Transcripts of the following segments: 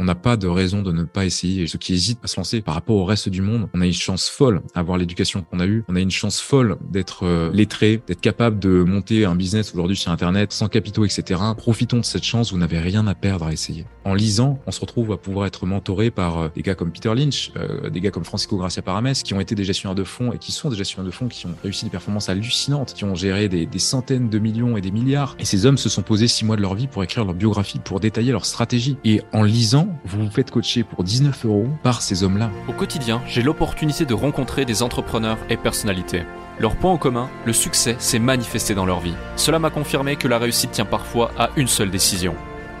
on n'a pas de raison de ne pas essayer. Et ceux qui hésitent à se lancer par rapport au reste du monde, on a une chance folle à avoir l'éducation qu'on a eue. On a une chance folle d'être euh, lettré, d'être capable de monter un business aujourd'hui sur Internet sans capitaux, etc. Profitons de cette chance. Vous n'avez rien à perdre à essayer. En lisant, on se retrouve à pouvoir être mentoré par euh, des gars comme Peter Lynch, euh, des gars comme Francisco Gracia Parames, qui ont été des gestionnaires de fonds et qui sont des gestionnaires de fonds qui ont réussi des performances hallucinantes, qui ont géré des, des centaines de millions et des milliards. Et ces hommes se sont posés six mois de leur vie pour écrire leur biographie, pour détailler leur stratégie. Et en lisant, vous vous faites coacher pour 19 euros par ces hommes-là. Au quotidien, j'ai l'opportunité de rencontrer des entrepreneurs et personnalités. Leur point en commun, le succès s'est manifesté dans leur vie. Cela m'a confirmé que la réussite tient parfois à une seule décision.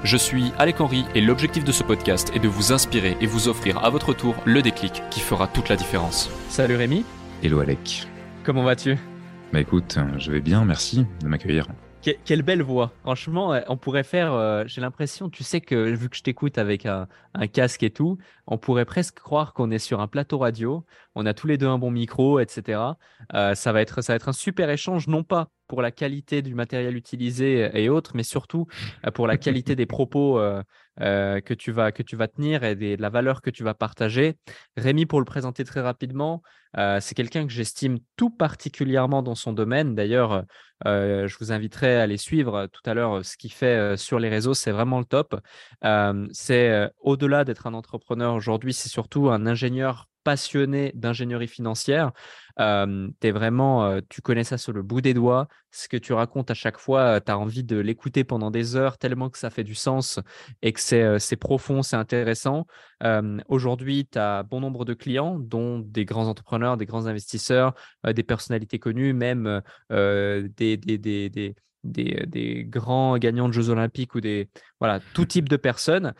Je suis Alec Henry et l'objectif de ce podcast est de vous inspirer et vous offrir à votre tour le déclic qui fera toute la différence. Salut Rémi. Hello Alec. Comment vas-tu? Bah écoute, je vais bien, merci de m'accueillir quelle belle voix. Franchement, on pourrait faire, euh, j'ai l'impression, tu sais que vu que je t'écoute avec un, casque et tout, on pourrait presque croire qu'on est sur un plateau radio. On a tous les deux un bon micro, etc. Euh, ça, va être, ça va être un super échange, non pas pour la qualité du matériel utilisé et autres, mais surtout euh, pour la qualité des propos que, tu vas, que tu vas tenir et de la valeur que tu vas partager. Rémi, pour le présenter très rapidement, c'est quelqu'un que j'estime tout particulièrement dans son domaine. D'ailleurs, je vous inviterai à aller suivre tout à l'heure ce qu'il fait sur les réseaux. C'est vraiment le top. c'est au-delà d'être un entrepreneur aujourd'hui, c'est surtout un ingénieur passionné d'ingénierie financière. es vraiment, tu connais ça sur le bout des doigts. Ce que tu racontes à chaque fois, tu as envie de l'écouter pendant des heures tellement que ça fait du sens et que c'est profond, c'est intéressant. Aujourd'hui, tu as bon nombre de clients, dont des grands entrepreneurs, des grands investisseurs, des personnalités connues, même des, des, des, des grands gagnants de Jeux Olympiques ou des voilà tout type de personnes.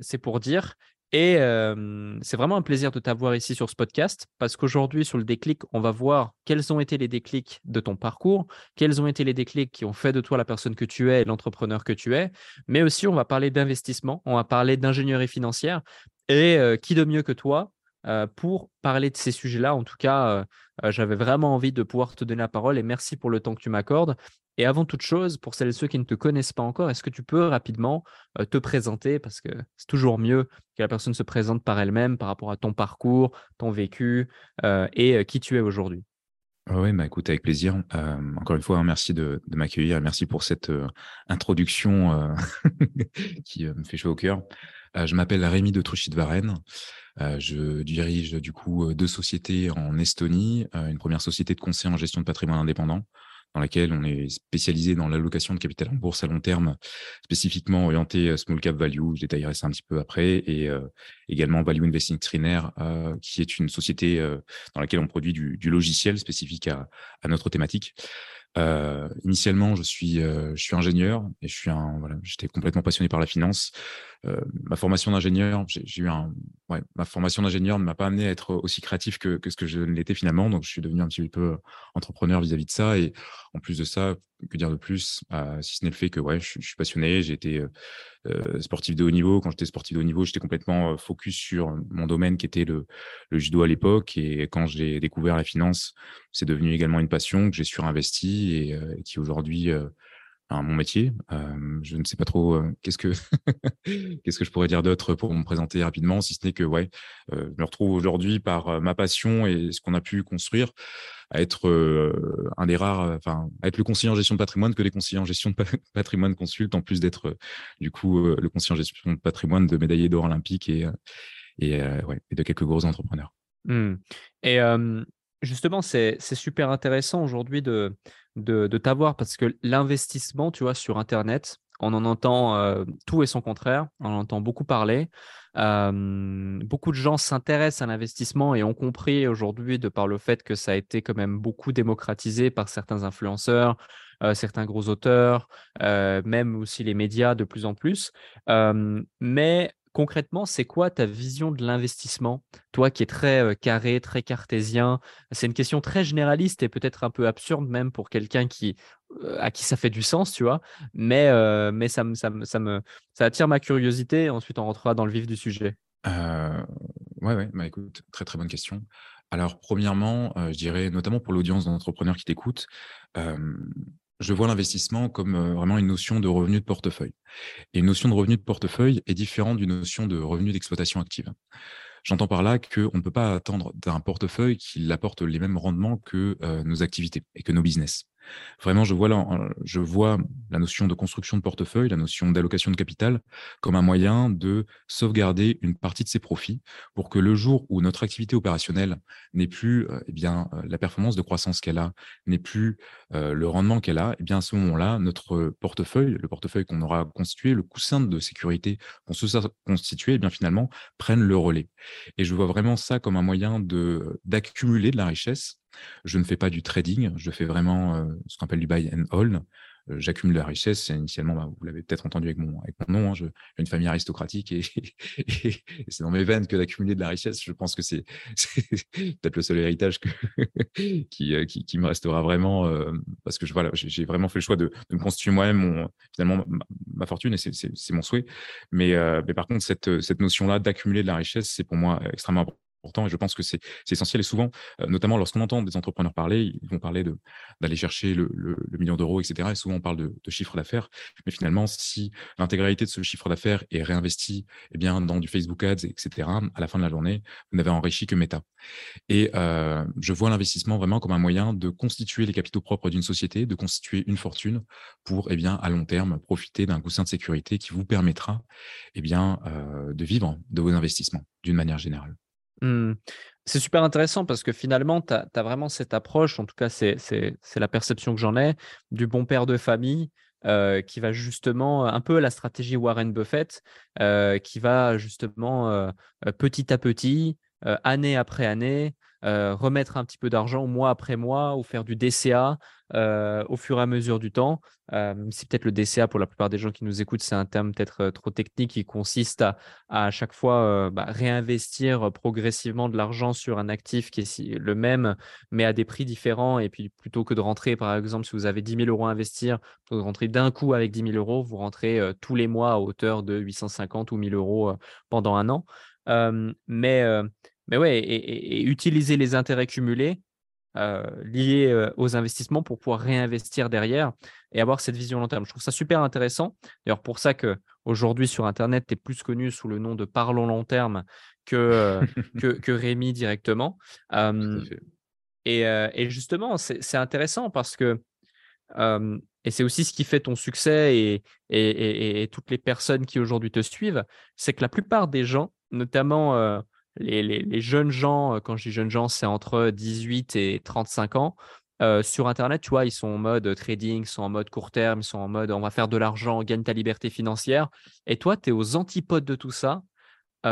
c'est pour dire et c'est vraiment un plaisir de t'avoir ici sur ce podcast parce qu'aujourd'hui, sur le déclic, on va voir quels ont été les déclics de ton parcours, quels ont été les déclics qui ont fait de toi la personne que tu es et l'entrepreneur que tu es, mais aussi on va parler d'investissement, on va parler d'ingénierie financière et qui de mieux que toi pour parler de ces sujets-là. En tout cas, j'avais vraiment envie de pouvoir te donner la parole et merci pour le temps que tu m'accordes. Et avant toute chose, pour celles et ceux qui ne te connaissent pas encore, est-ce que tu peux rapidement te présenter? Parce que c'est toujours mieux que la personne se présente par elle-même par rapport à ton parcours, ton vécu et qui tu es aujourd'hui oui, bah écoute, avec plaisir. encore une fois, hein, merci de, m'accueillir. Merci pour cette introduction qui me fait chaud au cœur. Je m'appelle Rémi de Truchit-Varenne. je dirige du coup deux sociétés en Estonie. une première société de conseil en gestion de patrimoine indépendant dans laquelle on est spécialisé dans l'allocation de capital en bourse à long terme, spécifiquement orienté euh, small cap value, je détaillerai ça un petit peu après, et euh, également Value Investing Trainer, euh, qui est une société dans laquelle on produit du, logiciel spécifique à notre thématique. Euh, initialement, je suis, euh, je suis ingénieur et je suis un, voilà, j'étais complètement passionné par la finance. Euh, ma formation d'ingénieur, j'ai eu un, ouais, ma formation d'ingénieur ne m'a pas amené à être aussi créatif que, que ce que je l'étais finalement. Donc, je suis devenu un petit peu entrepreneur vis-à-vis de ça. Et en plus de ça, que dire de plus, si ce n'est le fait que ouais, je, suis passionné, j'ai été euh, sportif de haut niveau. Quand j'étais sportif de haut niveau, j'étais complètement euh, focus sur mon domaine qui était le, judo à l'époque. Et quand j'ai découvert la finance, c'est devenu également une passion que j'ai surinvesti et, euh, qui aujourd'hui mon métier. je ne sais pas trop qu'est-ce que qu'est-ce que je pourrais dire d'autre pour me présenter rapidement, si ce n'est que ouais, je me retrouve aujourd'hui par ma passion et ce qu'on a pu construire à être un des rares, enfin être le conseiller en gestion de patrimoine que les conseillers en gestion de patrimoine consultent, en plus d'être du coup le conseiller en gestion de patrimoine de médaillés d'or olympique et et, ouais, et de quelques gros entrepreneurs. Mmh. Et justement, c'est super intéressant aujourd'hui de, de, t'avoir parce que l'investissement, tu vois, sur Internet, on en entend euh, tout et son contraire, on en entend beaucoup parler. beaucoup de gens s'intéressent à l'investissement et ont compris aujourd'hui, de par le fait que ça a été quand même beaucoup démocratisé par certains influenceurs, euh, certains gros auteurs, euh, même aussi les médias de plus en plus. mais concrètement, c'est quoi ta vision de l'investissement? Toi qui es très carré, très cartésien, c'est une question très généraliste et peut-être un peu absurde même pour quelqu'un qui, à qui ça fait du sens, tu vois? Mais, ça, me, attire ma curiosité. Ensuite, on rentrera dans le vif du sujet. Ouais, ouais, bah écoute, très très bonne question. Alors, premièrement, je dirais, notamment pour l'audience d'entrepreneurs qui t'écoutent, je vois l'investissement comme euh, vraiment une notion de revenu de portefeuille. Et une notion de revenu de portefeuille est différente d'une notion de revenu d'exploitation active. J'entends par là qu'on ne peut pas attendre d'un portefeuille qu'il apporte les mêmes rendements que euh, nos activités et que nos business. Vraiment, je vois, je vois la notion de construction de portefeuille, la notion d'allocation de capital comme un moyen de sauvegarder une partie de ses profits pour que le jour où notre activité opérationnelle n'est plus euh, eh bien, euh, la performance de croissance qu'elle a, n'est plus euh, le rendement qu'elle a, eh bien, à ce moment-là, notre portefeuille, le portefeuille qu'on aura constitué, le coussin de sécurité qu'on se sera constitué, eh bien, finalement, prennent le relais. Et je vois vraiment ça comme un moyen d'accumuler de la richesse je ne fais pas du trading, je fais vraiment euh, ce qu'on appelle du buy and hold. Euh, j'accumule la richesse. Initialement, bah, vous l'avez peut-être entendu avec mon, nom, hein, j'ai une famille aristocratique et, c'est dans mes veines que d'accumuler de la richesse. Je pense que c'est peut-être le seul héritage euh, qui, me restera vraiment parce que voilà, j'ai vraiment fait le choix de, me constituer moi-même finalement ma, fortune et c'est mon souhait. Mais, par contre, cette notion-là d'accumuler de la richesse, c'est pour moi extrêmement important et je pense que c'est essentiel. Et souvent, euh, notamment lorsqu'on entend des entrepreneurs parler, ils vont parler d'aller chercher le, million d'euros, etc. Et souvent, on parle de, chiffre d'affaires. Mais finalement, si l'intégralité de ce chiffre d'affaires est réinvesti eh bien, dans du Facebook Ads, etc., à la fin de la journée, vous n'avez enrichi que Meta. Et euh, je vois l'investissement vraiment comme un moyen de constituer les capitaux propres d'une société, de constituer une fortune pour, eh bien, à long terme, profiter d'un coussin de sécurité qui vous permettra eh bien, euh, de vivre de vos investissements d'une manière générale. Mmh. C'est super intéressant parce que finalement, tu as, vraiment cette approche, en tout cas, c'est la perception que j'en ai, du bon père de famille qui va justement, un peu la stratégie Warren Buffett, qui va justement petit à petit, année après année, remettre un petit peu d'argent mois après mois ou faire du DCA au fur et à mesure du temps. c'est peut-être le DCA pour la plupart des gens qui nous écoutent, c'est un terme peut-être trop technique qui consiste à à chaque fois bah, réinvestir progressivement de l'argent sur un actif qui est le même, mais à des prix différents. Et puis plutôt que de rentrer, par exemple, si vous avez 10 000 euros à investir, de rentrer d'un coup avec 10 000 euros, vous rentrez tous les mois à hauteur de 850 ou 1000 euros pendant un an. mais mais ouais, et, utiliser les intérêts cumulés euh, liés euh, aux investissements pour pouvoir réinvestir derrière et avoir cette vision long terme. Je trouve ça super intéressant. D'ailleurs, pour ça que aujourd'hui sur Internet, tu es plus connu sous le nom de Parlons long terme que, euh, que, Rémi directement. et, et, justement, c'est intéressant parce que, et c'est aussi ce qui fait ton succès et, et, et toutes les personnes qui aujourd'hui te suivent, c'est que la plupart des gens, notamment les, jeunes gens, euh, quand je dis jeunes gens, c'est entre 18 et 35 ans. Euh, sur Internet, tu vois, ils sont en mode trading, ils sont en mode court terme, ils sont en mode on va faire de l'argent, gagne ta liberté financière. Et toi, tu es aux antipodes de tout ça. tu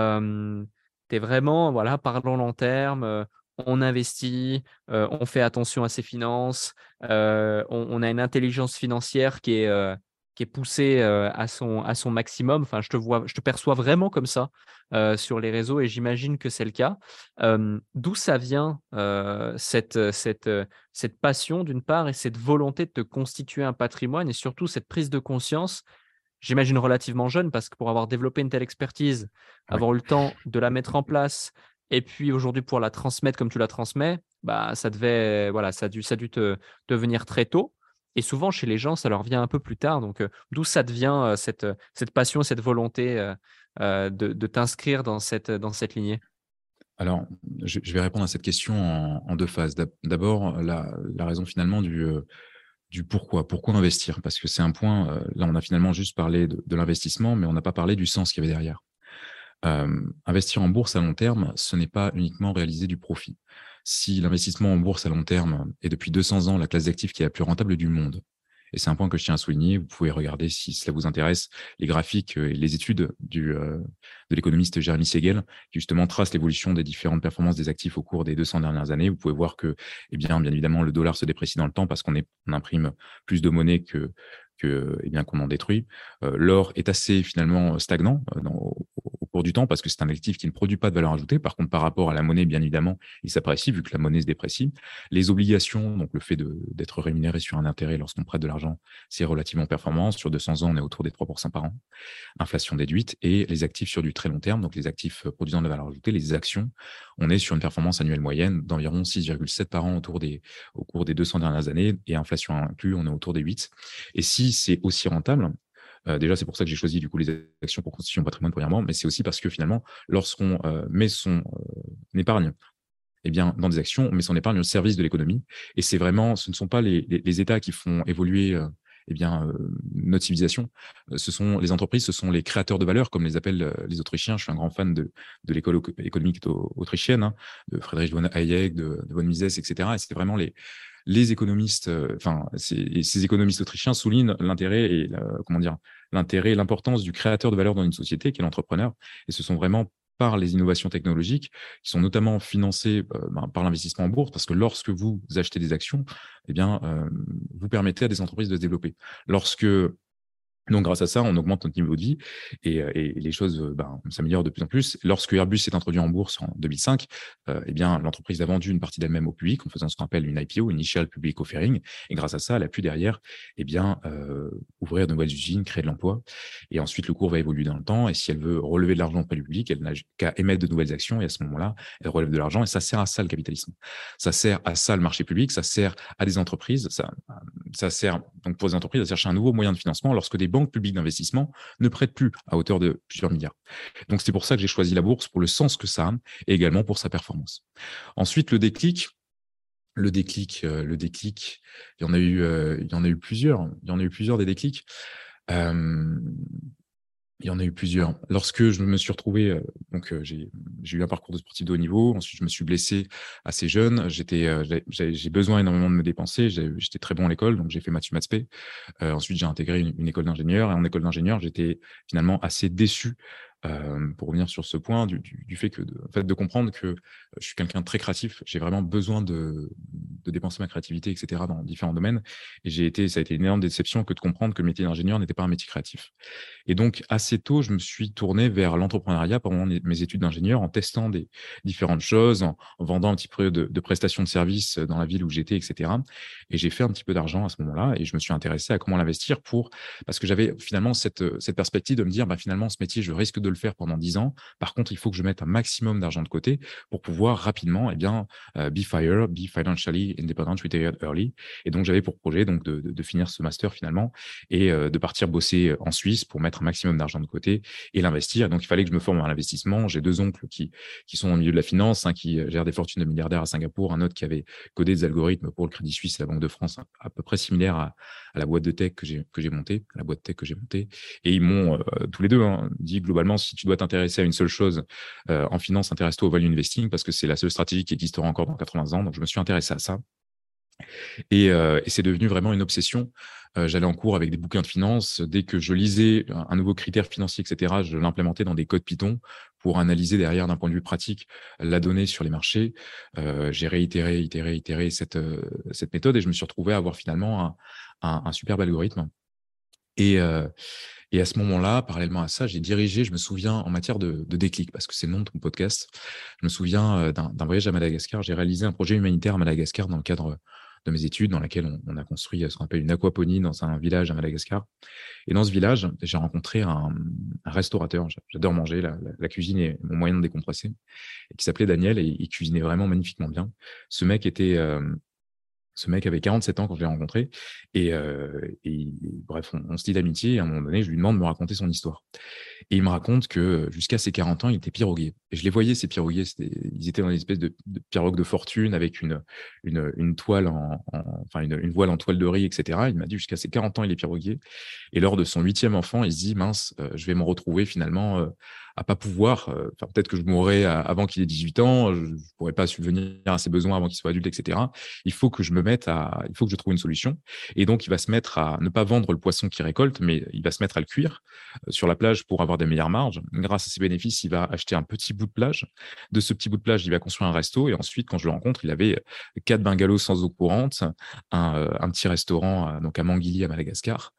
es vraiment, voilà, parlons long terme, euh, on investit, on fait attention à ses finances, on, a une intelligence financière qui est, qui est poussé à, son, à son maximum. Enfin, je te vois, je te perçois vraiment comme ça sur les réseaux et j'imagine que c'est le cas. D'où ça vient cette, cette, cette passion d'une part et cette volonté de te constituer un patrimoine et surtout cette prise de conscience j'imagine relativement jeune, parce que pour avoir développé une telle expertise, avoir eu le temps de la mettre en place, et puis aujourd'hui pour la transmettre comme tu la transmets, bah ça devait, voilà, ça a dû, ça a dû te, devenir très tôt. Et souvent, chez les gens, ça leur vient un peu plus tard. Donc, d'où ça devient cette, cette passion, cette volonté de, t'inscrire dans cette, lignée? Alors, je, vais répondre à cette question en, deux phases. D'abord, la, raison finalement du pourquoi. Pourquoi investir? Parce que c'est un point, là, on a finalement juste parlé de, l'investissement, mais on n'a pas parlé du sens qu'il y avait derrière. investir en bourse à long terme, ce n'est pas uniquement réaliser du profit si l'investissement en bourse à long terme est depuis 200 ans la classe d'actifs qui est la plus rentable du monde, et c'est un point que je tiens à souligner, vous pouvez regarder si cela vous intéresse, les graphiques et les études du, euh, de l'économiste Jeremy Siegel, qui justement trace l'évolution des différentes performances des actifs au cours des 200 dernières années. Vous pouvez voir que, eh bien, bien évidemment, le dollar se déprécie dans le temps parce qu'on imprime plus de monnaie que, que eh bien qu'on en détruit. Euh, l'or est assez finalement stagnant euh, dans, au, cours du temps parce que c'est un actif qui ne produit pas de valeur ajoutée. Par contre, par rapport à la monnaie, bien évidemment, il s'apprécie vu que la monnaie se déprécie. Les obligations, donc le fait d'être rémunéré sur un intérêt lorsqu'on prête de l'argent, c'est relativement performant. Sur 200 ans, on est autour des 3% par an, inflation déduite. Et les actifs sur du très long terme, donc les actifs produisant de la valeur ajoutée, les actions, on est sur une performance annuelle moyenne d'environ 6,7 par an autour des, au cours des 200 dernières années. Et inflation inclus, on est autour des 8. Et si c'est aussi rentable, euh, déjà, c'est pour ça que j'ai choisi du coup les actions pour constitution de patrimoine premièrement, mais c'est aussi parce que finalement, lorsqu'on euh, met son euh, épargne eh bien, dans des actions, on met son épargne au service de l'économie. Et c'est vraiment, ce ne sont pas les, les, États qui font évoluer eh bien, notre civilisation. Ce sont les entreprises, ce sont les créateurs de valeur, comme les appellent les Autrichiens. Je suis un grand fan de, de l'école économique autrichienne, hein, de Friedrich von Hayek, de, de von Mises, etc. Et c'est vraiment les, les économistes, euh, enfin, ces, économistes autrichiens soulignent l'intérêt et comment dire, l'intérêt l'importance du créateur de valeur dans une société, qui est l'entrepreneur. Et ce sont vraiment par les innovations technologiques, qui sont notamment financées euh, ben, par l'investissement en bourse, parce que lorsque vous achetez des actions, eh bien, euh, vous permettez à des entreprises de se développer. Lorsque donc, grâce à ça, on augmente notre niveau de vie et, euh, et les choses euh, ben, s'améliorent de plus en plus. Lorsque Airbus s'est introduit en bourse en 2005, euh, eh bien, l'entreprise a vendu une partie d'elle-même au public en faisant ce qu'on appelle une IPO, Initial Public Offering. Et grâce à ça, elle a pu derrière eh bien, euh, ouvrir de nouvelles usines, créer de l'emploi. Et ensuite, le cours va évoluer dans le temps. Et si elle veut relever de l'argent auprès du public, elle n'a qu'à émettre de nouvelles actions. Et à ce moment-là, elle relève de l'argent. Et ça sert à ça le capitalisme. Ça sert à ça le marché public. Ça sert à des entreprises. Ça, ça sert donc pour les entreprises à chercher un nouveau moyen de financement lorsque des banques publiques d'investissement ne prêtent plus à hauteur de plusieurs milliards. Donc c'est pour ça que j'ai choisi la bourse, pour le sens que ça a et également pour sa performance. Ensuite, le déclic, le déclic, euh, le déclic, il y en a eu, euh, il y en a eu plusieurs, il y en a eu plusieurs des déclics. Euh, il y en a eu plusieurs. Lorsque je me suis retrouvé, euh, donc euh, j'ai eu un parcours de sportif de haut niveau. Ensuite, je me suis blessé assez jeune. J'étais, euh, j'ai besoin énormément de me dépenser. J'étais très bon à l'école, donc j'ai fait maths maths ensuite, j'ai intégré une, une école d'ingénieur. Et en école d'ingénieur, j'étais finalement assez déçu euh, pour revenir sur ce point, du, fait que, de, en fait, de comprendre que je suis quelqu'un de très créatif, j'ai vraiment besoin de, dépenser ma créativité, etc., dans différents domaines. Et j'ai été, ça a été une énorme déception que de comprendre que le métier d'ingénieur n'était pas un métier créatif. Et donc, assez tôt, je me suis tourné vers l'entrepreneuriat pendant mes études d'ingénieur, en testant des différentes choses, en, vendant un petit peu de, prestations de services dans la ville où j'étais, etc. Et j'ai fait un petit peu d'argent à ce moment-là, et je me suis intéressé à comment l'investir pour, parce que j'avais finalement cette, cette perspective de me dire, bah, finalement, ce métier, je risque de le faire pendant 10 ans. Par contre, il faut que je mette un maximum d'argent de côté pour pouvoir rapidement eh bien, euh, be fire, be financially independent, retired early. Et donc, j'avais pour projet donc, de, finir ce master finalement et euh, de partir bosser en Suisse pour mettre un maximum d'argent de côté et l'investir. Donc, il fallait que je me forme à l'investissement. J'ai deux oncles qui, qui sont au milieu de la finance, qui gère des fortunes de milliardaires à Singapour, un autre qui avait codé des algorithmes pour le Crédit Suisse et la Banque de France, à peu près similaire à, la boîte de tech que j'ai montée, la boîte tech que j'ai montée. Et ils m'ont euh, tous les deux hein, dit globalement si tu dois t'intéresser à une seule chose euh, en finance, intéresse-toi au value investing parce que c'est la seule stratégie qui existera encore dans 80 ans. Donc je me suis intéressé à ça. Et, euh, c'est devenu vraiment une obsession. J'allais en cours avec des bouquins de finance. Dès que je lisais un nouveau critère financier, etc., je l'implémentais dans des codes Python pour analyser derrière d'un point de vue pratique la donnée sur les marchés. Euh, j'ai réitéré, itéré, itéré cette, cette méthode et je me suis retrouvé à avoir finalement un, un, superbe algorithme. Et, euh, et à ce moment-là, parallèlement à ça, j'ai dirigé, je me souviens, en matière de, déclic, parce que c'est le nom de ton podcast, je me souviens d'un voyage à Madagascar. J'ai réalisé un projet humanitaire à Madagascar dans le cadre de mes études, dans laquelle on, a construit ce qu'on appelle une aquaponie dans un village à Madagascar. Et dans ce village, j'ai rencontré un, restaurateur. J'adore manger, la, cuisine est mon moyen de décompresser, et qui s'appelait Daniel, et il cuisinait vraiment magnifiquement bien. Ce mec était euh, ce mec avait 47 ans quand je l'ai rencontré. Et, euh, et bref, on, se dit d'amitié. À un moment donné, je lui demande de me raconter son histoire. Et il me raconte que jusqu'à ses 40 ans, il était piroguier. Et je les voyais, ces piroguiers. Ils étaient dans une espèce de, pirogue de fortune avec une, une, une toile en, enfin, une, une, voile en toile de riz, etc. Il m'a dit jusqu'à ses 40 ans, il est piroguier. Et lors de son huitième enfant, il se dit, mince, euh, je vais me retrouver finalement euh, à pas pouvoir, euh, peut-être que je mourrai avant qu'il ait 18 ans, je ne pourrais pas subvenir à ses besoins avant qu'il soit adulte, etc. Il faut que je me mette à, il faut que je trouve une solution. Et donc, il va se mettre à ne pas vendre le poisson qu'il récolte, mais il va se mettre à le cuire euh, sur la plage pour avoir des meilleures marges. Grâce à ses bénéfices, il va acheter un petit bout de plage. De ce petit bout de plage, il va construire un resto. Et ensuite, quand je le rencontre, il avait quatre bungalows sans eau courante, un, euh, petit restaurant donc à Manguilly, à Madagascar.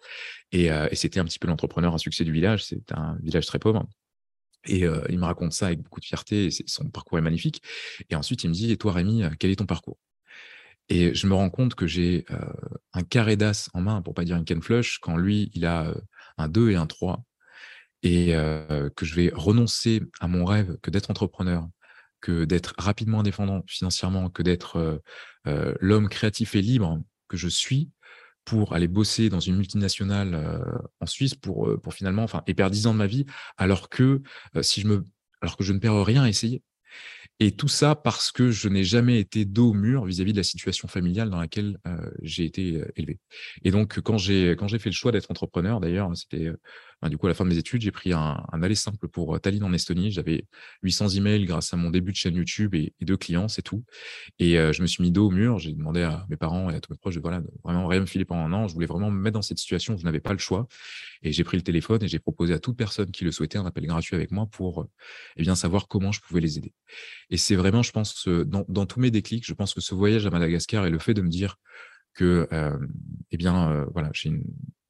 Et, et c'était un petit peu l'entrepreneur à succès du village. C'est un village très pauvre. Et il me raconte ça avec beaucoup de fierté, et son parcours est magnifique. Et ensuite, il me dit, et toi, Rémi, quel est ton parcours? Et je me rends compte que j'ai un carré d'as en main, pour pas dire une Ken Flush, quand lui, il a un 2 et un 3, et que je vais renoncer à mon rêve que d'être entrepreneur, que d'être rapidement indépendant financièrement, que d'être l'homme créatif et libre que je suis, pour aller bosser dans une multinationale euh, en Suisse pour, euh, pour finalement, enfin, et perdre 10 ans de ma vie, alors que euh, si je me, alors que je ne perds rien à essayer. Et tout ça parce que je n'ai jamais été dos au mur vis-à-vis de la situation familiale dans laquelle euh, j'ai été euh, élevé. Et donc, quand j'ai quand j'ai fait le choix d'être entrepreneur, d'ailleurs, c'était euh, du coup à la fin de mes études, j'ai pris un, aller simple pour Tallinn en Estonie. J'avais 800 emails grâce à mon début de chaîne YouTube et, deux clients, c'est tout. Et je me suis mis dos au mur. J'ai demandé à mes parents et à tous mes proches de voilà, vraiment rien me filer pendant un an. Je voulais vraiment me mettre dans cette situation où je n'avais pas le choix. Et j'ai pris le téléphone et j'ai proposé à toute personne qui le souhaitait un appel gratuit avec moi pour eh bien savoir comment je pouvais les aider. Et c'est vraiment, je pense, dans, dans, tous mes déclics, je pense que ce voyage à Madagascar et le fait de me dire que, euh, eh bien, euh, voilà, une...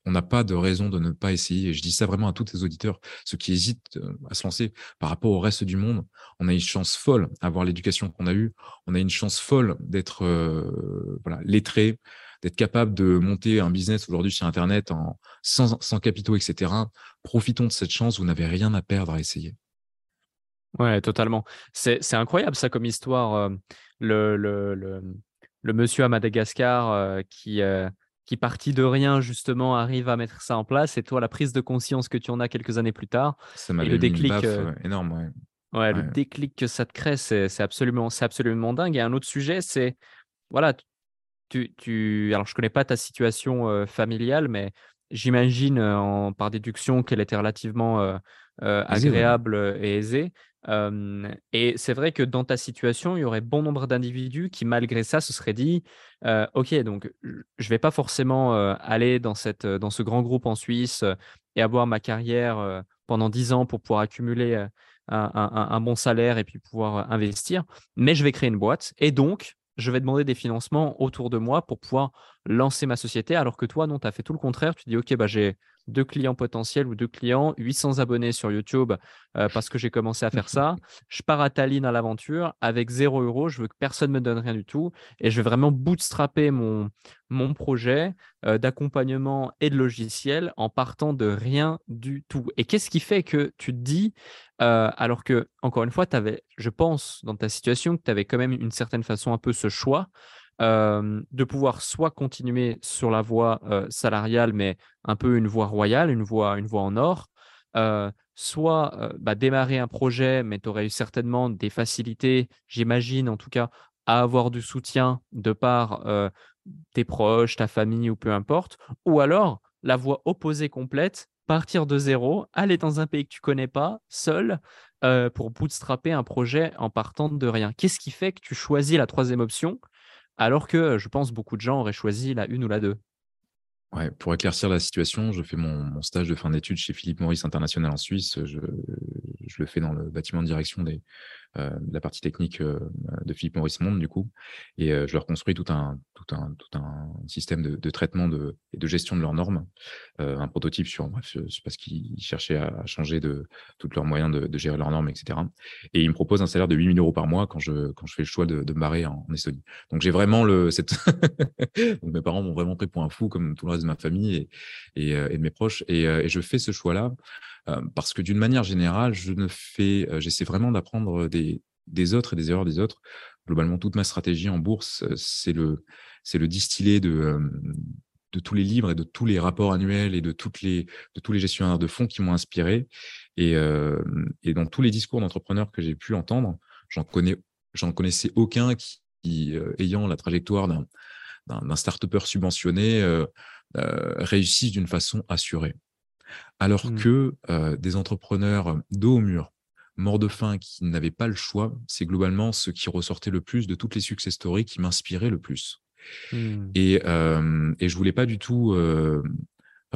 on n'a pas de raison de ne pas essayer. Et je dis ça vraiment à tous les auditeurs, ceux qui hésitent euh, à se lancer par rapport au reste du monde. On a une chance folle d'avoir l'éducation qu'on a eue. On a une chance folle d'être euh, voilà, lettré, d'être capable de monter un business aujourd'hui sur Internet en, sans, sans capitaux, etc. Profitons de cette chance. Vous n'avez rien à perdre à essayer. Ouais, totalement. C'est incroyable ça comme histoire. Euh, le, le, le, monsieur à Madagascar qui, qui, partit de rien, justement, arrive à mettre ça en place. Et toi, la prise de conscience que tu en as quelques années plus tard. Ça m'a le déclic énorme. Ouais. Ouais, le déclic que ça te crée, c'est absolument, absolument dingue. Et un autre sujet, c'est voilà, tu, tu, alors je connais pas ta situation familiale, mais j'imagine par déduction qu'elle était relativement agréable et aisée et c'est vrai que dans ta situation, il y aurait bon nombre d'individus qui, malgré ça, se seraient dit Ok, donc je ne vais pas forcément aller dans, cette, dans ce grand groupe en Suisse et avoir ma carrière pendant 10 ans pour pouvoir accumuler un, bon salaire et puis pouvoir investir, mais je vais créer une boîte et donc je vais demander des financements autour de moi pour pouvoir lancer ma société, alors que toi, non, tu as fait tout le contraire. Tu dis, OK, bah, j'ai deux clients potentiels ou deux clients, 800 abonnés sur YouTube euh, parce que j'ai commencé à faire ça. Je pars à Tallinn à l'aventure avec 0 euros. Je veux que personne me donne rien du tout et je vais vraiment bootstrapper mon, mon projet euh, d'accompagnement et de logiciel en partant de rien du tout. Et qu'est-ce qui fait que tu te dis, euh, alors que, encore une fois, tu avais, je pense, dans ta situation, que tu avais quand même une certaine façon un peu ce choix de pouvoir soit continuer sur la voie salariale, mais un peu une voie royale, une voie, en or, soit bah, démarrer un projet, mais tu aurais eu certainement des facilités, j'imagine en tout cas, à avoir du soutien de par tes proches, ta famille ou peu importe, ou alors la voie opposée complète, partir de zéro, aller dans un pays que tu connais pas, seul, pour bootstrapper un projet en partant de rien. Qu'est-ce qui fait que tu choisis la troisième option alors que je pense beaucoup de gens auraient choisi la une ou la deux. Ouais, pour éclaircir la situation, je fais mon, stage de fin d'études chez Philippe Maurice International en Suisse. Je, le fais dans le bâtiment de direction des, euh, la partie technique euh, de Philippe Maurice Monde, du coup. Et euh, je leur construis tout un, tout un, tout un système de, de traitement de, et de gestion de leurs normes, un prototype sur, bref, je sais pas ce qu'ils cherchaient à, changer de tous leurs moyens de, de, gérer leurs normes, etc. Et ils me proposent un salaire de 8000 euros par mois quand je, quand je fais le choix de, de me barrer en, Estonie. Donc j'ai vraiment le. Cette Donc mes parents m'ont vraiment pris pour un fou, comme tout le reste de ma famille et, et, et de mes proches. Et, et je fais ce choix-là euh, parce que d'une manière générale, je ne fais, euh, j'essaie vraiment d'apprendre des, des autres et des erreurs des autres. Globalement, toute ma stratégie en bourse, euh, c'est le, c'est le distillé de, de tous les livres et de tous les rapports annuels et de, toutes les, de tous les gestionnaires de fonds qui m'ont inspiré. Et, et dans tous les discours d'entrepreneurs que j'ai pu entendre, j'en connais, j'en connaissais aucun qui, ayant la trajectoire d'un, d'un, start-upper subventionné, euh, réussisse d'une façon assurée. Alors mmh. que des entrepreneurs dos au mur, morts de faim, qui n'avaient pas le choix, c'est globalement ce qui ressortait le plus de toutes les success stories qui m'inspiraient le plus. Mmh. Et, et je voulais pas du tout.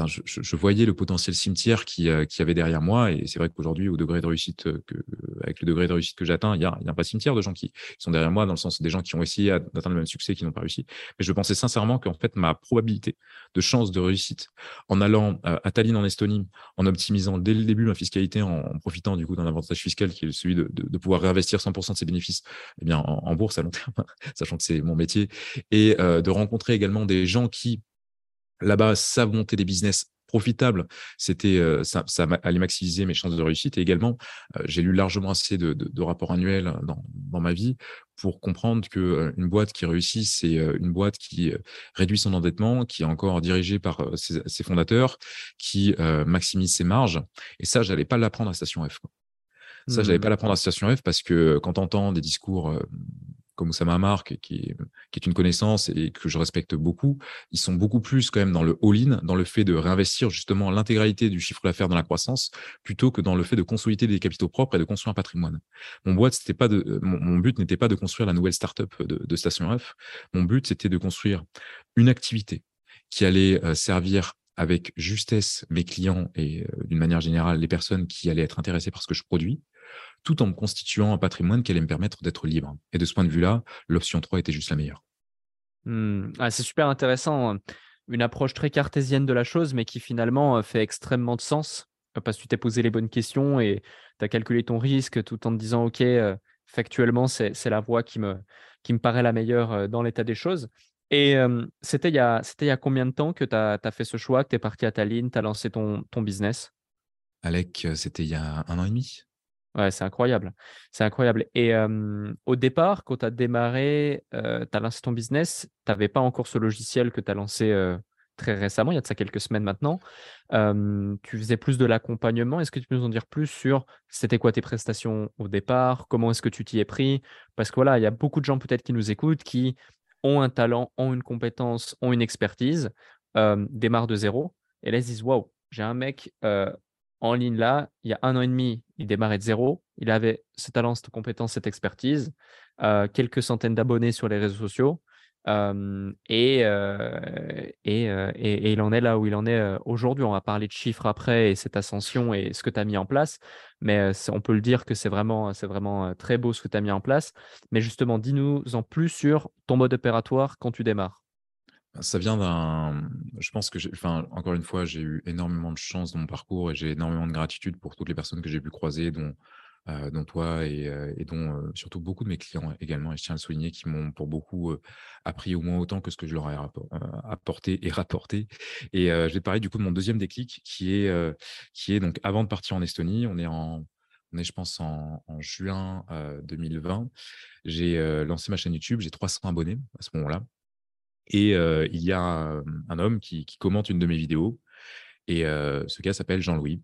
Je, voyais le potentiel cimetière qui, qui avait derrière moi, et c'est vrai qu'aujourd'hui, au degré de réussite que, avec le degré de réussite que j'atteins, il y a, y a pas cimetière de gens qui, sont derrière moi, dans le sens des gens qui ont essayé d'atteindre le même succès, qui n'ont pas réussi. Mais je pensais sincèrement qu'en fait, ma probabilité de chance de réussite en allant à Tallinn en Estonie, en optimisant dès le début ma fiscalité, en, profitant du coup d'un avantage fiscal qui est celui de, de, pouvoir réinvestir 100% de ses bénéfices eh bien, en, bourse à long terme, sachant que c'est mon métier, et de rencontrer également des gens qui là-bas savent monter des business profitable. C'était, euh, ça, ça, allait maximiser mes chances de réussite. Et également, euh, j'ai lu largement assez de, rapports annuels dans, dans, ma vie pour comprendre que euh, une boîte qui réussit, c'est une boîte qui réduit son endettement, qui est encore dirigée par ses, fondateurs, qui maximise ses marges. Et ça, j'allais pas l'apprendre à Station F. Ça, je n'allais pas mmh. l'apprendre à Station F parce que quand on entend des discours comme Oussama Amar, qui, qui, est une connaissance et que je respecte beaucoup, ils sont beaucoup plus quand même dans le all-in, dans le fait de réinvestir justement l'intégralité du chiffre d'affaires dans la croissance, plutôt que dans le fait de consolider des capitaux propres et de construire un patrimoine. Mon mon, but n'était pas de construire la nouvelle startup de, de Station F. Mon but, c'était de construire une activité qui allait euh, servir avec justesse mes clients et euh, d'une manière générale les personnes qui allaient être intéressées par ce que je produis, tout en me constituant un patrimoine qui allait me permettre d'être libre. Et de ce point de vue-là, l'option 3 était juste la meilleure. Mmh. Ah, c'est super intéressant. Hein. Une approche très cartésienne de la chose, mais qui finalement euh, fait extrêmement de sens euh, parce que tu t'es posé les bonnes questions et tu as calculé ton risque tout en te disant, OK, euh, factuellement, c'est la voie qui me, qui me paraît la meilleure dans l'état des choses. Et c'était il, y a, il y a combien de temps que tu as, fait ce choix, que tu es parti à Tallinn, tu as lancé ton, ton business? Alec, c'était il y a un an et demi. Ouais, c'est incroyable. C'est incroyable. Et au départ, quand tu as démarré, tu as lancé ton business, tu n'avais pas encore ce logiciel que tu as lancé très récemment, il y a de ça quelques semaines maintenant. tu faisais plus de l'accompagnement. Est-ce que tu peux nous en dire plus sur c'était quoi tes prestations au départ? Comment est-ce que tu t'y es pris? Parce que voilà, il y a beaucoup de gens peut-être qui nous écoutent qui ont un talent, ont une compétence, ont une expertise, démarrent de zéro et là ils se disent waouh, j'ai un mec en ligne là, il y a un an et demi, il démarrait de zéro. Il avait ce talent, cette compétence, cette expertise, euh, quelques centaines d'abonnés sur les réseaux sociaux. Euh, et, euh, et, il en est là où il en est aujourd'hui. On va parler de chiffres après et cette ascension et ce que tu as mis en place. Mais on peut le dire que c'est vraiment, c'est vraiment très beau ce que tu as mis en place. Mais justement, dis-nous en plus sur ton mode opératoire quand tu démarres. Ça vient d'un. Je pense que, enfin, encore une fois, j'ai eu énormément de chance dans mon parcours et j'ai énormément de gratitude pour toutes les personnes que j'ai pu croiser, dont, euh, dont toi et, euh, dont euh, surtout beaucoup de mes clients également. Et je tiens à le souligner, qui m'ont pour beaucoup appris au moins autant que ce que je leur ai apporté et rapporté. Et je vais te parler du coup de mon deuxième déclic, qui est, qui est donc avant de partir en Estonie. On est en, on est, je pense, en, en juin 2020. J'ai lancé ma chaîne YouTube. J'ai 300 abonnés à ce moment-là. Et il y a un, homme qui, commente une de mes vidéos. Et ce gars s'appelle Jean-Louis.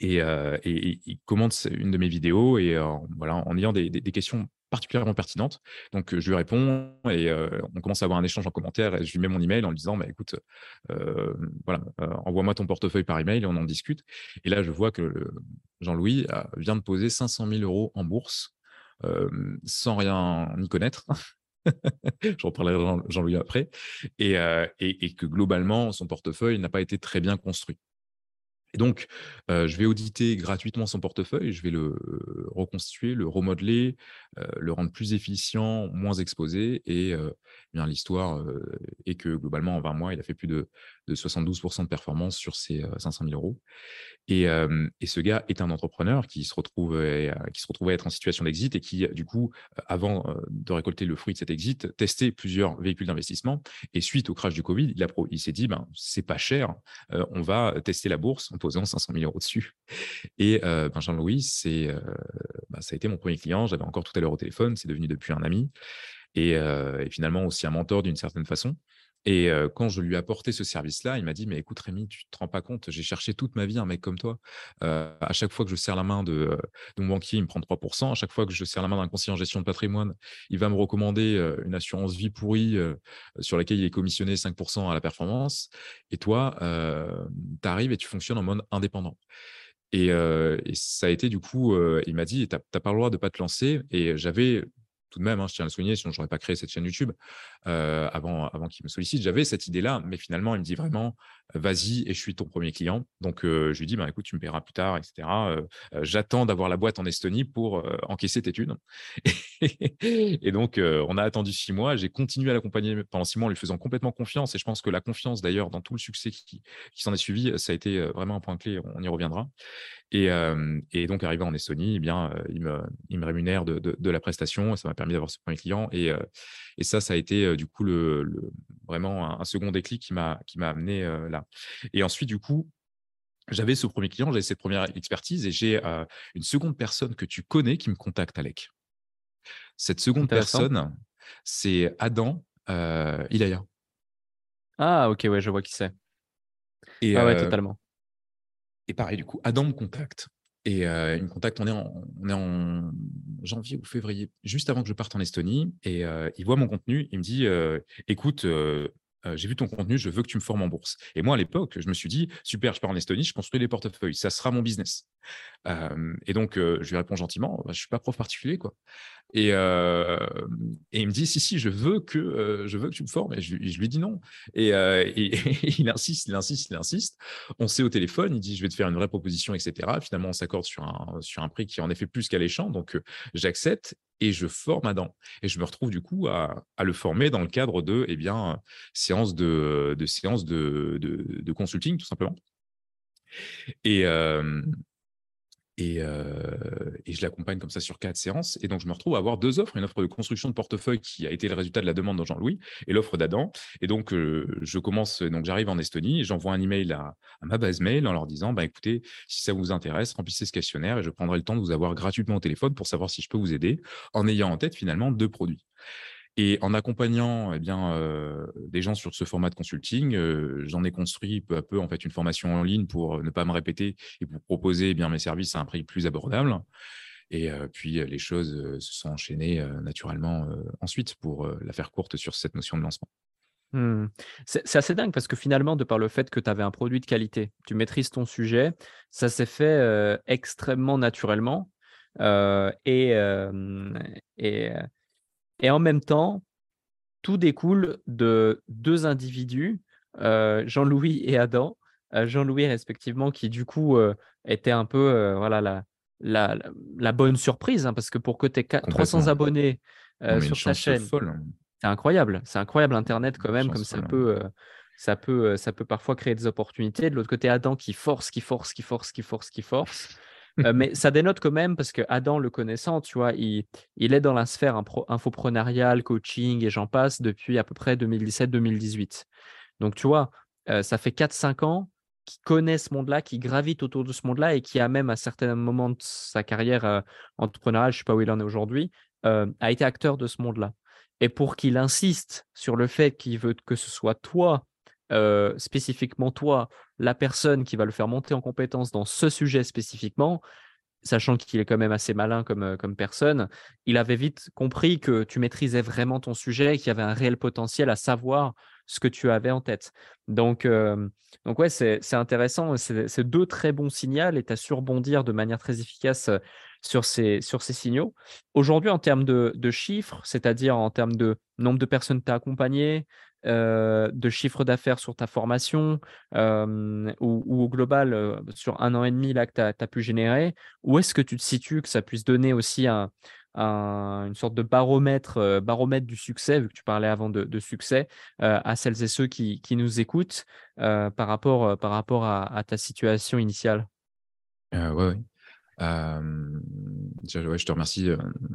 Et, il commente une de mes vidéos et voilà, en ayant des, questions particulièrement pertinentes. Donc, je lui réponds et on commence à avoir un échange en commentaire et je lui mets mon email en lui disant, bah, écoute, voilà, envoie-moi ton portefeuille par email et on en discute. Et là, je vois que Jean-Louis vient de poser 500 000 euros en bourse sans rien y connaître. je reparlerai Jean-Louis après, euh, et, que globalement, son portefeuille n'a pas été très bien construit. Et donc, euh, je vais auditer gratuitement son portefeuille, je vais le reconstituer, le remodeler, euh, le rendre plus efficient, moins exposé. Et eh bien l'histoire est que globalement, en 20 mois, il a fait plus de, de 72% de performance sur ses 500 000 euros. Et, ce gars est un entrepreneur qui se retrouve, qui se à être en situation d'exit et qui, du coup, avant de récolter le fruit de cet exit, testait plusieurs véhicules d'investissement. Et suite au crash du Covid, il, il s'est dit, ben, c'est pas cher, on va tester la bourse en posant 500 000 euros dessus. Et Benjamin Louis, c'est, ben, ça a été mon premier client. J'avais encore tout à l'heure au téléphone. C'est devenu depuis un ami. Et, et finalement aussi un mentor d'une certaine façon. Et quand je lui ai apporté ce service-là, il m'a dit, mais écoute Rémi, tu te rends pas compte, j'ai cherché toute ma vie un mec comme toi. à chaque fois que je serre la main de, mon banquier, il me prend 3%. À chaque fois que je serre la main d'un conseiller en gestion de patrimoine, il va me recommander une assurance vie pourrie sur laquelle il est commissionné 5% à la performance. Et toi, tu arrives et tu fonctionnes en mode indépendant. Et, ça a été du coup, il m'a dit, tu n'as pas le droit de pas te lancer. Et j'avais tout de même, hein, je tiens à le souligner, sinon je n'aurais pas créé cette chaîne YouTube avant, avant qu'il me sollicite. J'avais cette idée-là, mais finalement, il me dit vraiment, vas-y et je suis ton premier client. Donc, je lui dis, bah, écoute, tu me paieras plus tard, etc. J'attends d'avoir la boîte en Estonie pour encaisser tes thunes. et donc, on a attendu six mois. J'ai continué à l'accompagner pendant six mois en lui faisant complètement confiance. Et je pense que la confiance, d'ailleurs, dans tout le succès qui, qui s'en est suivi, ça a été vraiment un point clé. On y reviendra. Et, et, donc, arrivé en Estonie, eh bien, il, me, il, me, rémunère de, de, la prestation. Ça m'a permis d'avoir ce premier client. Et, et, ça, ça a été du coup le, vraiment un, second déclic qui m'a amené là. Et ensuite, du coup, j'avais ce premier client, j'avais cette première expertise et j'ai une seconde personne que tu connais qui me contacte, Alec. Cette seconde personne, c'est Adam euh, Ilaya. Ah, ok, ouais, je vois qui c'est. Ah ouais, totalement. Et pareil, du coup, Adam me contacte. Et il me contacte, on est, en, janvier ou février, juste avant que je parte en Estonie. Et il voit mon contenu, il me dit Écoute, j'ai vu ton contenu, je veux que tu me formes en bourse. Et moi, à l'époque, je me suis dit, super, je pars en Estonie, je construis des portefeuilles, ça sera mon business. et donc, je lui réponds gentiment, bah, je ne suis pas prof particulier. quoi. Et, et, il me dit, si, si, je veux que, je veux que tu me formes. Et je, lui dis non. Et, il insiste, il insiste, il insiste. On s'est au téléphone, il dit, je vais te faire une vraie proposition, etc. Finalement, on s'accorde sur un, sur un prix qui est en effet plus qu'alléchant. Donc, j'accepte et je forme Adam. Et je me retrouve du coup à, le former dans le cadre de eh bien, séances de, séances de, de, consulting, tout simplement. Et, et, je l'accompagne comme ça sur quatre séances. Et donc, je me retrouve à avoir deux offres. Une offre de construction de portefeuille qui a été le résultat de la demande de Jean-Louis et l'offre d'Adam. Et donc, je commence, donc j'arrive en Estonie et j'envoie un email à, à, ma base mail en leur disant, bah, écoutez, si ça vous intéresse, remplissez ce questionnaire et je prendrai le temps de vous avoir gratuitement au téléphone pour savoir si je peux vous aider en ayant en tête finalement deux produits. Et en accompagnant eh bien, des gens sur ce format de consulting, j'en ai construit peu à peu en fait une formation en ligne pour ne pas me répéter et pour proposer eh bien, mes services à un prix plus abordable. Et puis les choses se sont enchaînées naturellement ensuite pour la faire courte sur cette notion de lancement. Mmh. C'est assez dingue parce que finalement, de par le fait que tu avais un produit de qualité, tu maîtrises ton sujet, ça s'est fait extrêmement naturellement. et, et et en même temps, tout découle de deux individus, euh, Jean-Louis et Adam. Euh, Jean-Louis, respectivement, qui du coup euh, était un peu voilà, la, la, la, bonne surprise, hein, parce que pour que tu aies 300 abonnés sur ta chaîne, hein. c'est incroyable. C'est incroyable Internet quand même, comme ça hein. peut, ça, peut, ça peut parfois créer des opportunités. De l'autre côté, Adam qui force, qui force, qui force, qui force, qui force. Euh, mais ça dénote quand même parce que Adam le connaissant, tu vois, il, il est dans la sphère infoprenariale, coaching et j'en passe depuis à peu près 2017-2018. Donc, tu vois, euh, ça fait 4-5 ans qu'il connaît ce monde-là, qui gravite autour de ce monde-là et qui a même à certains moments de sa carrière euh, entrepreneuriale, je ne sais pas où il en est aujourd'hui, a été acteur de ce monde-là. Et pour qu'il insiste sur le fait qu'il veut que ce soit toi euh, spécifiquement toi, la personne qui va le faire monter en compétence dans ce sujet spécifiquement, sachant qu'il est quand même assez malin comme, euh, comme personne, il avait vite compris que tu maîtrisais vraiment ton sujet et qu'il y avait un réel potentiel à savoir ce que tu avais en tête. Donc, euh, donc ouais, c'est intéressant. C'est deux très bons signaux et tu as su rebondir de manière très efficace sur ces, sur ces signaux. Aujourd'hui, en termes de, de chiffres, c'est-à-dire en termes de nombre de personnes que tu as accompagnées, euh, de chiffre d'affaires sur ta formation ou, au global euh, sur un an et demi là, que tu as, pu générer Où est-ce que tu te situes, que ça puisse donner aussi un, une sorte de baromètre, euh, du succès, vu que tu parlais avant de, succès, à celles et ceux qui, qui nous écoutent par rapport, par rapport à, ta situation initiale? Oui, ouais, je te remercie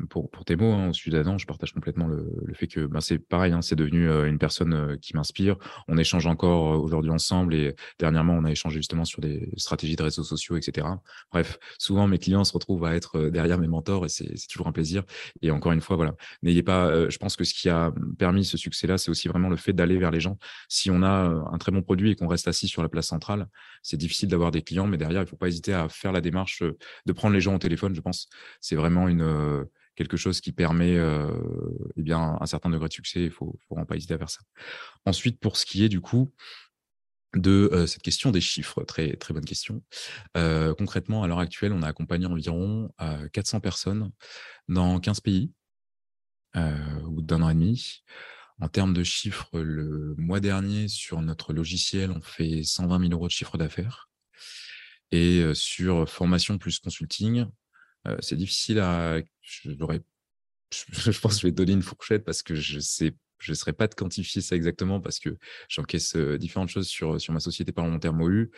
pour, pour tes mots hein, au sujet d'Adam. Je partage complètement le, le fait que ben, c'est pareil, hein, c'est devenu une personne qui m'inspire. On échange encore aujourd'hui ensemble et dernièrement, on a échangé justement sur des stratégies de réseaux sociaux, etc. Bref, souvent mes clients se retrouvent à être derrière mes mentors et c'est toujours un plaisir. Et encore une fois, voilà, n'ayez pas. je pense que ce qui a permis ce succès-là, c'est aussi vraiment le fait d'aller vers les gens. Si on a un très bon produit et qu'on reste assis sur la place centrale, c'est difficile d'avoir des clients, mais derrière, il ne faut pas hésiter à faire la démarche de prendre les gens au téléphone, je pense. C'est vraiment une, euh, quelque chose qui permet euh, eh bien, un certain degré de succès. Il ne faut, faut pas hésiter à faire ça. Ensuite, pour ce qui est du coup de euh, cette question des chiffres, très, très bonne question. concrètement, à l'heure actuelle, on a accompagné environ 400 personnes dans 15 pays. au bout d'un an et demi. En termes de chiffres, le mois dernier, sur notre logiciel, on fait 120 000 euros de chiffre d'affaires. Et sur formation plus consulting, c'est difficile à. Je, je pense que je vais donner une fourchette parce que je sais je ne saurais pas de quantifier ça exactement parce que j'encaisse différentes choses sur, sur ma société parlementaire MOU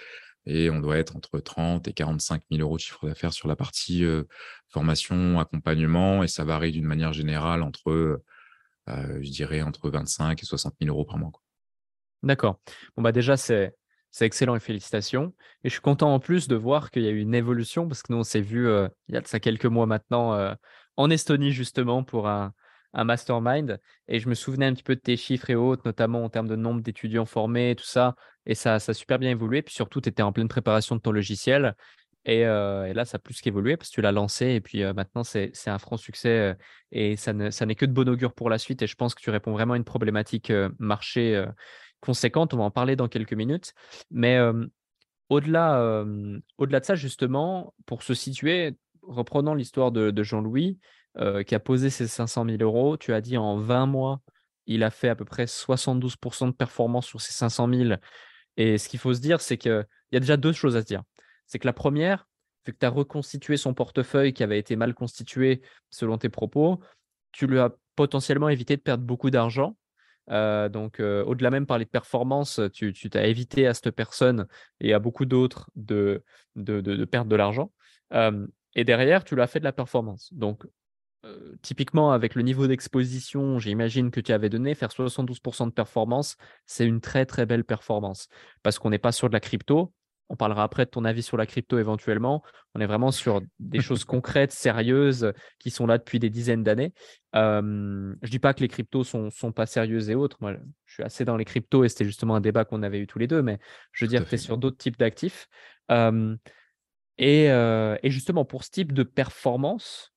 et on doit être entre 30 et 45 000 euros de chiffre d'affaires sur la partie formation, accompagnement et ça varie d'une manière générale entre, je dirais, entre 25 et 60 000 euros par mois. D'accord. Bon, bah déjà, c'est. C'est excellent et félicitations. Et je suis content en plus de voir qu'il y a eu une évolution parce que nous, on s'est vu il y a de ça quelques mois maintenant en Estonie justement pour un, mastermind. Et je me souvenais un petit peu de tes chiffres et autres, notamment en termes de nombre d'étudiants formés, tout ça. Et ça, a super bien évolué. Puis surtout, tu étais en pleine préparation de ton logiciel. Et, euh, là, ça a plus qu'évolué parce que tu l'as lancé. Et puis euh, maintenant, c'est un franc succès. Euh, et ça n'est que de bon augure pour la suite. Et je pense que tu réponds vraiment à une problématique marché conséquente. On va en parler dans quelques minutes. Mais au-delà au-delà de ça, justement, pour se situer, reprenons l'histoire de, Jean-Louis. Qui a posé ses 500 000 euros. Tu as dit en 20 mois, il a fait à peu près 72% de performance sur ces 500 000. Et ce qu'il faut se dire, c'est qu'il y a déjà deux choses à se dire. C'est que la première, vu que tu as reconstitué son portefeuille qui avait été mal constitué selon tes propos, tu lui as potentiellement évité de perdre beaucoup d'argent. Euh, donc, euh, au-delà même parler de performance, tu t'as évité à cette personne et à beaucoup d'autres de, de, perdre de l'argent. et derrière, tu lui as fait de la performance. Donc, typiquement, avec le niveau d'exposition, j'imagine que tu avais donné, faire 72% de performance, c'est une très très belle performance. Parce qu'on n'est pas sur de la crypto. On parlera après de ton avis sur la crypto éventuellement. On est vraiment sur des choses concrètes, sérieuses, qui sont là depuis des dizaines d'années. je ne dis pas que les cryptos sont, sont pas sérieuses et autres. Moi, je suis assez dans les cryptos et c'était justement un débat qu'on avait eu tous les deux. Mais je veux dire que tu es sur d'autres types d'actifs. et, et, justement, pour ce type de performance,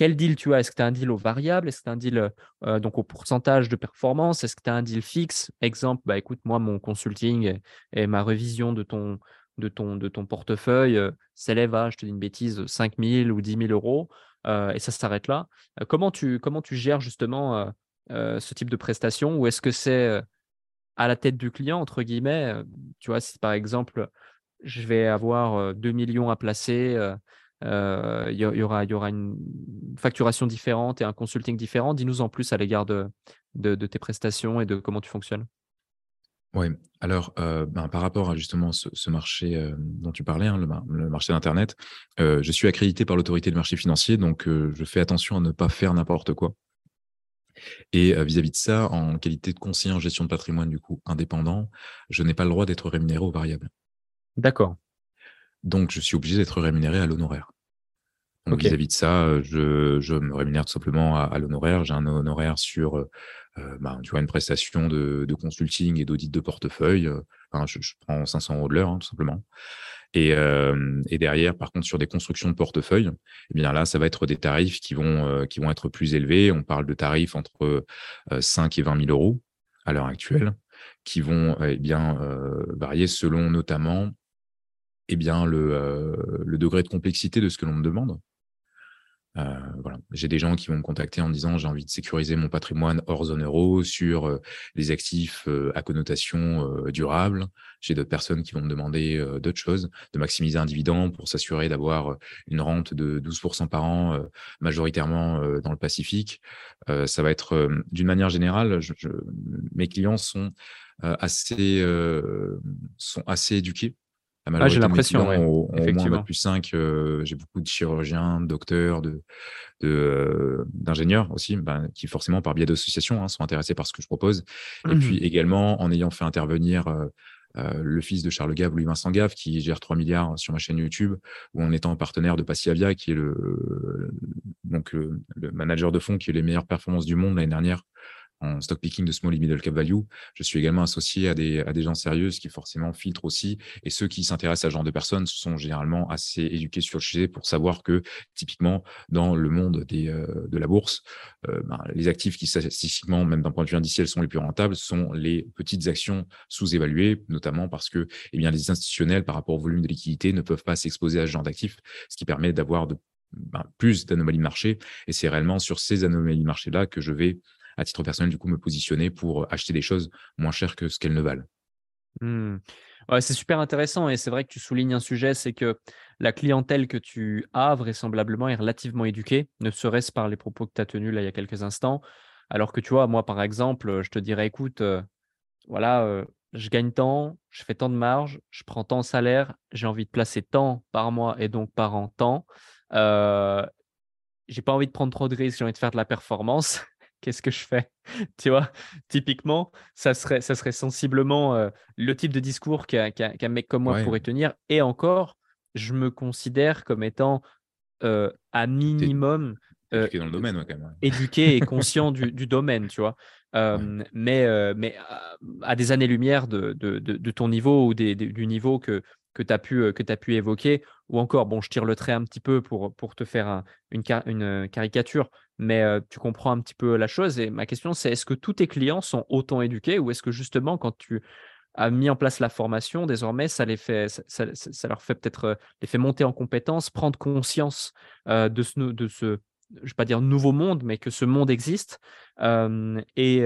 quel deal tu as? Est-ce que tu as un deal au variable? Est-ce que tu as un deal euh, donc au pourcentage de performance? Est-ce que tu as un deal fixe? Exemple, bah, écoute, moi, mon consulting et, ma révision de ton, de ton, de ton portefeuille euh, s'élève à, je te dis une bêtise, 5 000 ou 10 000 euros euh, et ça s'arrête là. comment, tu, comment tu gères justement ce type de prestation? Ou est-ce que c'est à la tête du client, entre guillemets? Tu vois, si par exemple, je vais avoir 2 millions à placer euh, il y, aura, y aura une facturation différente et un consulting différent. Dis-nous en plus à l'égard de, de, tes prestations et de comment tu fonctionnes. Oui, alors euh, ben, par rapport à justement ce, marché euh, dont tu parlais, hein, le, marché d'Internet, je suis accrédité par l'autorité du marché financier, donc je fais attention à ne pas faire n'importe quoi. Et vis-à-vis de ça, en qualité de conseiller en gestion de patrimoine du coup indépendant, je n'ai pas le droit d'être rémunéré au variable. D'accord. Donc, je suis obligé d'être rémunéré à l'honoraire. Donc, vis-à-vis de ça, euh, je, me rémunère tout simplement à, l'honoraire. J'ai un honoraire sur euh, euh, ben, tu vois, une prestation de, consulting et d'audit de portefeuille. je, prends 500 euros de l'heure, hein, tout simplement. Et, derrière, par contre, sur des constructions de portefeuille, eh bien là, ça va être des tarifs qui vont, qui vont être plus élevés. On parle de tarifs entre 5 et 20 000 euros à l'heure actuelle, qui vont eh bien varier selon notamment eh bien, le, le, degré de complexité de ce que l'on me demande. Euh, voilà. J'ai des gens qui vont me contacter en disant j'ai envie de sécuriser mon patrimoine hors zone euro sur euh, les actifs euh, à connotation durable. J'ai d'autres personnes qui vont me demander d'autres choses, de maximiser un dividende pour s'assurer d'avoir une rente de 12% par an, majoritairement dans le Pacifique. ça va être d'une manière générale, je, mes clients sont assez, sont assez éduqués ah, j'ai l'impression, ouais, au, moins plus 5, euh, j'ai beaucoup de chirurgiens, de docteurs, de, euh, d'ingénieurs aussi, ben, qui forcément par biais d'associations hein, sont intéressés par ce que je propose. Et puis mmh. également en ayant fait intervenir euh, le fils de Charles Gave, Louis-Vincent Gave, qui gère 3 milliards sur ma chaîne YouTube, ou en étant partenaire de Passivia, qui est le, donc le, le, manager de fonds qui a les meilleures performances du monde l'année dernière en stock picking de small et middle cap value. Je suis également associé à des, à des gens sérieux qui forcément filtrent aussi. Et ceux qui s'intéressent à ce genre de personnes sont généralement assez éduqués sur le sujet pour savoir que typiquement dans le monde des, euh, de la bourse, euh, ben, les actifs qui statistiquement, même d'un point de vue indiciel, sont les plus rentables sont les petites actions sous-évaluées, notamment parce que eh bien, les institutionnels, par rapport au volume de liquidité, ne peuvent pas s'exposer à ce genre d'actifs, ce qui permet d'avoir de ben, plus d'anomalies de marché. Et c'est réellement sur ces anomalies de marché-là que je vais, à titre personnel, du coup, me positionner pour acheter des choses moins chères que ce qu'elles ne valent. Mmh. Ouais, c'est super intéressant et c'est vrai que tu soulignes un sujet, c'est que la clientèle que tu as vraisemblablement est relativement éduquée, ne serait-ce par les propos que tu as tenus là il y a quelques instants. Alors que tu vois, moi par exemple, je te dirais, écoute, voilà, je gagne tant, je fais tant de marge, je prends tant de salaire, j'ai envie de placer tant par mois et donc par an tant. Euh, j'ai pas envie de prendre trop de risques, j'ai envie de faire de la performance. Qu'est-ce que je fais? Tu vois, typiquement, ça serait, ça serait sensiblement le type de discours qu'un mec comme moi pourrait tenir. Et encore, je me considère comme étant à minimum éduqué dans le domaine, quand même. éduqué et conscient du, du, domaine, tu vois? Mais, mais à, des années-lumière de, de, de, ton niveau ou des, du niveau que, que tu as, as pu évoquer, ou encore, bon, je tire le trait un petit peu pour, pour te faire une, une caricature, mais tu comprends un petit peu la chose. Et ma question, c'est est-ce que tous tes clients sont autant éduqués ou est-ce que justement, quand tu as mis en place la formation, désormais, ça, les fait, ça, ça, leur fait peut-être les fait monter en compétences, prendre conscience de ce, de ce je ne vais pas dire nouveau monde, mais que ce monde existe et,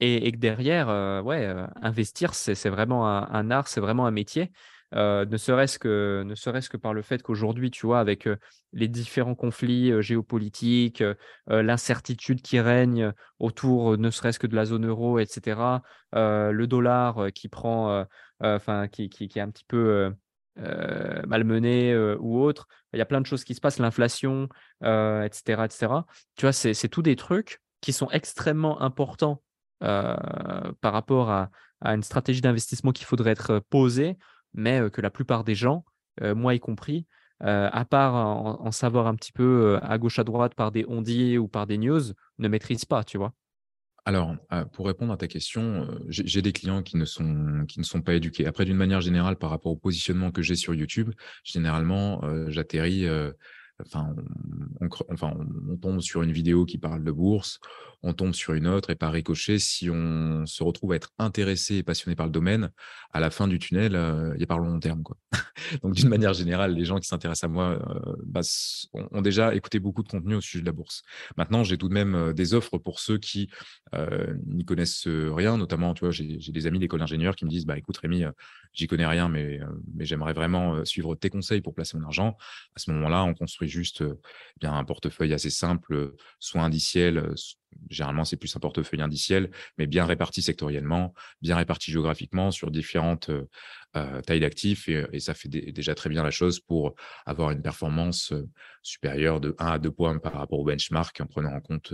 et, que derrière, ouais, investir, c'est vraiment un art, c'est vraiment un métier. Euh, ne serait-ce que, ne serait que par le fait qu'aujourd'hui, tu vois, avec les différents conflits géopolitiques, l'incertitude qui règne autour, ne serait-ce que de la zone euro, etc., le dollar qui prend, enfin, qui, qui, est un petit peu malmené ou autre, il y a plein de choses qui se passent, l'inflation, etc., etc. Tu vois, c'est tous des trucs qui sont extrêmement importants par rapport à, à une stratégie d'investissement qu'il faudrait être posée mais que la plupart des gens, moi y compris, à part en, savoir un petit peu à gauche à droite par des ondits ou par des news, ne maîtrisent pas, tu vois? Alors, pour répondre à ta question, j'ai des clients qui ne, sont, qui ne sont pas éduqués. Après, d'une manière générale, par rapport au positionnement que j'ai sur YouTube, généralement, j'atterris enfin, on, tombe sur une vidéo qui parle de bourse, on tombe sur une autre et par ricochet, si on se retrouve à être intéressé et passionné par le domaine, à la fin du tunnel, euh, il par le long terme. Quoi. Donc d'une manière générale, les gens qui s'intéressent à moi euh, bah, ont, déjà écouté beaucoup de contenu au sujet de la bourse. Maintenant, j'ai tout de même euh, des offres pour ceux qui n'y connaissent rien, notamment, tu vois, j'ai des amis d'école d'ingénieur qui me disent, bah écoute Rémi, j'y connais rien, mais, mais j'aimerais vraiment suivre tes conseils pour placer mon argent. À ce moment-là, on construit juste eh bien, un portefeuille assez simple, soit indiciel, généralement c'est plus un portefeuille indiciel, mais bien réparti sectoriellement, bien réparti géographiquement sur différentes tailles d'actifs, et, ça fait déjà très bien la chose pour avoir une performance supérieure de 1 à 2 points par rapport au benchmark en prenant en compte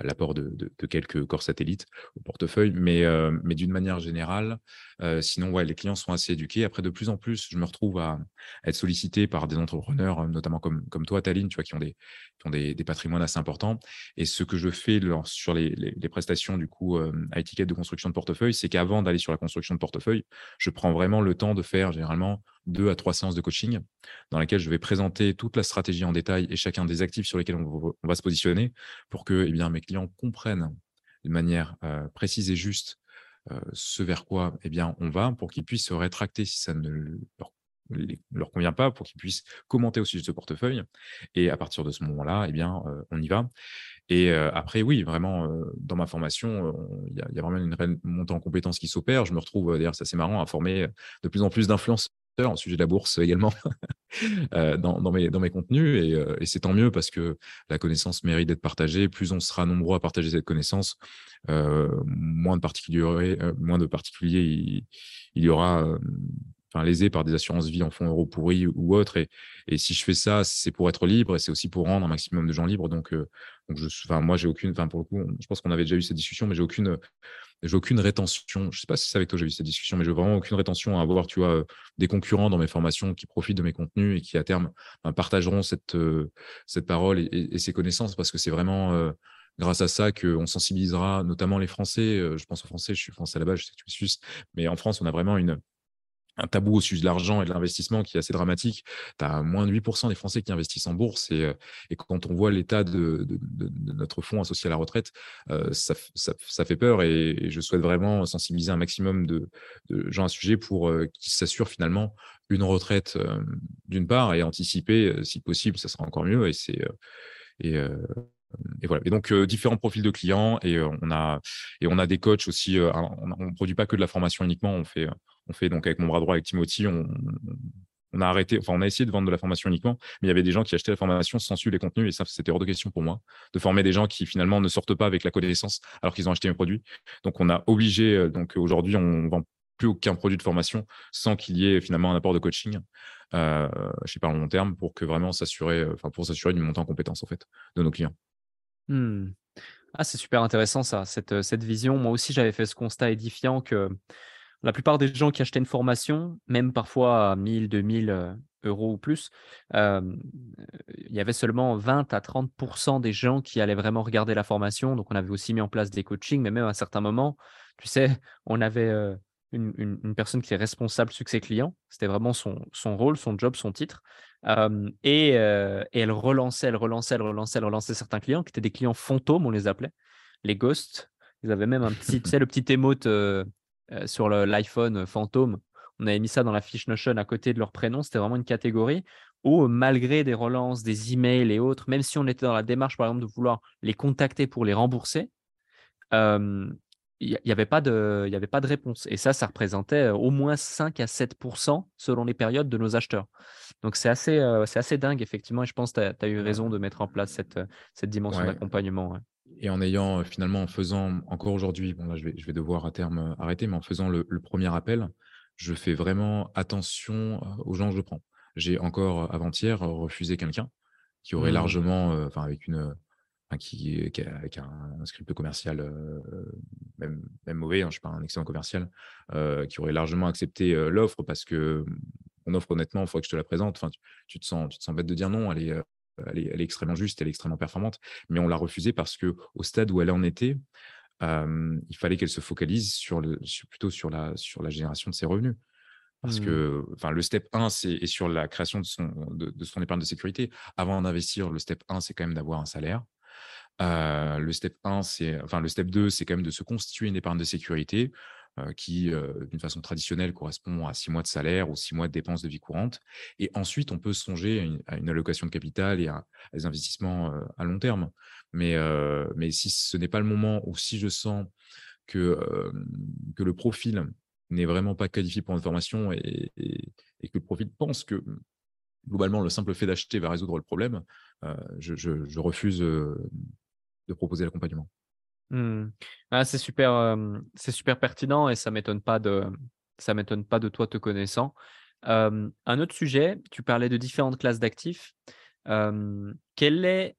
l'apport de, quelques corps satellites au portefeuille. Mais, euh, mais d'une manière générale, euh, sinon, ouais, les clients sont assez éduqués. Après, de plus en plus, je me retrouve à, être sollicité par des entrepreneurs, notamment comme, comme toi, Taline, tu vois, qui ont, des, qui ont des, patrimoines assez importants. Et ce que je fais sur les, les, prestations, du coup, euh, à étiquette de construction de portefeuille, c'est qu'avant d'aller sur la construction de portefeuille, je prends vraiment le temps de faire généralement deux à trois séances de coaching dans lesquelles je vais présenter toute la stratégie en détail et chacun des actifs sur lesquels on, va se positionner pour que eh bien, mes clients comprennent de manière euh, précise et juste euh, ce vers quoi eh bien, on va pour qu'ils puissent se rétracter si ça ne leur, convient pas, pour qu'ils puissent commenter au sujet de ce portefeuille. Et à partir de ce moment-là, eh bien, euh, on y va. Et après, oui, vraiment, dans ma formation, il y, a vraiment une montée en compétences qui s'opère. Je me retrouve, d'ailleurs, c'est marrant, à former de plus en plus d'influenceurs en sujet de la bourse également euh, dans, mes, dans mes contenus. Euh, et, c'est tant mieux parce que la connaissance mérite d'être partagée. Plus on sera nombreux à partager cette connaissance, euh, moins, de particuliers, moins de particuliers il, y aura enfin, lésés par des assurances vie en fonds euros pourris ou autres. Et, et si je fais ça, c'est pour être libre et c'est aussi pour rendre un maximum de gens libres. Donc, donc je, enfin, moi, j'ai aucune, enfin, pour le coup, je pense qu'on avait déjà eu cette discussion, mais j'ai aucune j'ai aucune rétention. Je sais pas si c'est avec toi que j'ai eu cette discussion, mais j'ai vraiment aucune rétention à avoir, tu vois, euh, des concurrents dans mes formations qui profitent de mes contenus et qui à terme ben, partageront cette, euh, cette parole et, ces connaissances parce que c'est vraiment euh, grâce à ça qu'on sensibilisera notamment les Français. je pense aux Français, je suis français là-bas, je sais que tu es suisse, mais en France, on a vraiment une, un tabou au sujet de l'argent et de l'investissement qui est assez dramatique. Tu as moins de 8% des Français qui investissent en bourse. Et, euh, et quand on voit l'état de, notre fonds associé à la retraite, euh, ça, ça, fait peur. Et, je souhaite vraiment sensibiliser un maximum de, gens à ce sujet pour euh, qu'ils s'assurent finalement une retraite d'une part et anticiper, si possible, ça sera encore mieux. Et c'est. et, et voilà. Et donc différents profils de clients et on a et on a des coachs aussi. on ne produit pas que de la formation uniquement. On fait on fait donc avec mon bras droit, avec Timothy, on, a arrêté, enfin, essayé de vendre de la formation uniquement, mais il y avait des gens qui achetaient la formation sans suivre les contenus, et ça, c'était hors de question pour moi, de former des gens qui finalement ne sortent pas avec la connaissance alors qu'ils ont acheté un produit. Donc, on a obligé, euh, donc aujourd'hui, on vend plus aucun produit de formation sans qu'il y ait finalement un apport de coaching, euh, je sais pas, en long terme, pour que vraiment s'assurer, enfin, pour s'assurer d'une montée en compétence, en fait, de nos clients. Mmh. Ah, c'est super intéressant ça, cette, cette vision. Moi aussi, j'avais fait ce constat édifiant que la plupart des gens qui achetaient une formation, même parfois à 1000, 2000 euh, euros ou plus, il y avait seulement 20 à 30% des gens qui allaient vraiment regarder la formation. Donc, on avait aussi mis en place des coachings, mais même à un certain moment, tu sais, on avait une, personne qui est responsable succès client. C'était vraiment son, son, rôle, son job, son titre. et, elle relançait, elle relançait, elle relançait, elle relançait certains clients qui étaient des clients fantômes, on les appelait, les ghosts. Ils avaient même un petit, tu sais, le petit émote euh, sur l'iPhone fantôme. On avait mis ça dans la fiche Notion à côté de leur prénom. C'était vraiment une catégorie où, malgré des relances, des emails et autres, même si on était dans la démarche, par exemple, de vouloir les contacter pour les rembourser, il n'y avait, pas de, avait pas de réponse. Et ça, ça représentait au moins 5 à 7% selon les périodes de nos acheteurs. Donc, c'est assez, dingue, effectivement. Et je pense que tu as, eu raison de mettre en place cette, cette dimension d'accompagnement et en ayant finalement, en faisant encore aujourd'hui, bon là je vais, je vais devoir à terme arrêter, mais en faisant le, premier appel, je fais vraiment attention aux gens que je prends. J'ai encore avant-hier refusé quelqu'un qui aurait mmh. largement, enfin avec une, qui, qui, a, un, script commercial même, même, mauvais, hein, je ne suis pas un excellent commercial, qui aurait largement accepté l'offre parce que mon offre, honnêtement, il faudrait que je te la présente. Enfin, tu, te sens, tu te sens bête de dire non. Elle est, elle est, extrêmement juste, elle est extrêmement performante, mais on l'a refusée parce que au stade où elle en était, il fallait qu'elle se focalise sur le, plutôt sur la, sur la génération de ses revenus. Parce mmh. que le step 1, c'est sur la création de son, de, son épargne de sécurité. Avant d'investir, le step 1, c'est quand même d'avoir un salaire. le step 1, c'est, enfin, le step 2, c'est quand même de se constituer une épargne de sécurité euh, qui, euh, d'une façon traditionnelle, correspond à six mois de salaire ou six mois de dépenses de vie courante. Et ensuite, on peut songer à une, allocation de capital et à, des investissements euh, à long terme. Mais, mais si ce n'est pas le moment ou si je sens que, que le profil n'est vraiment pas qualifié pour une formation et, que le profil pense que globalement le simple fait d'acheter va résoudre le problème, je, refuse de proposer l'accompagnement. Mmh. Ah, c'est super, pertinent et ça m'étonne pas ça m'étonne pas de toi te connaissant. un autre sujet, tu parlais de différentes classes d'actifs. quel est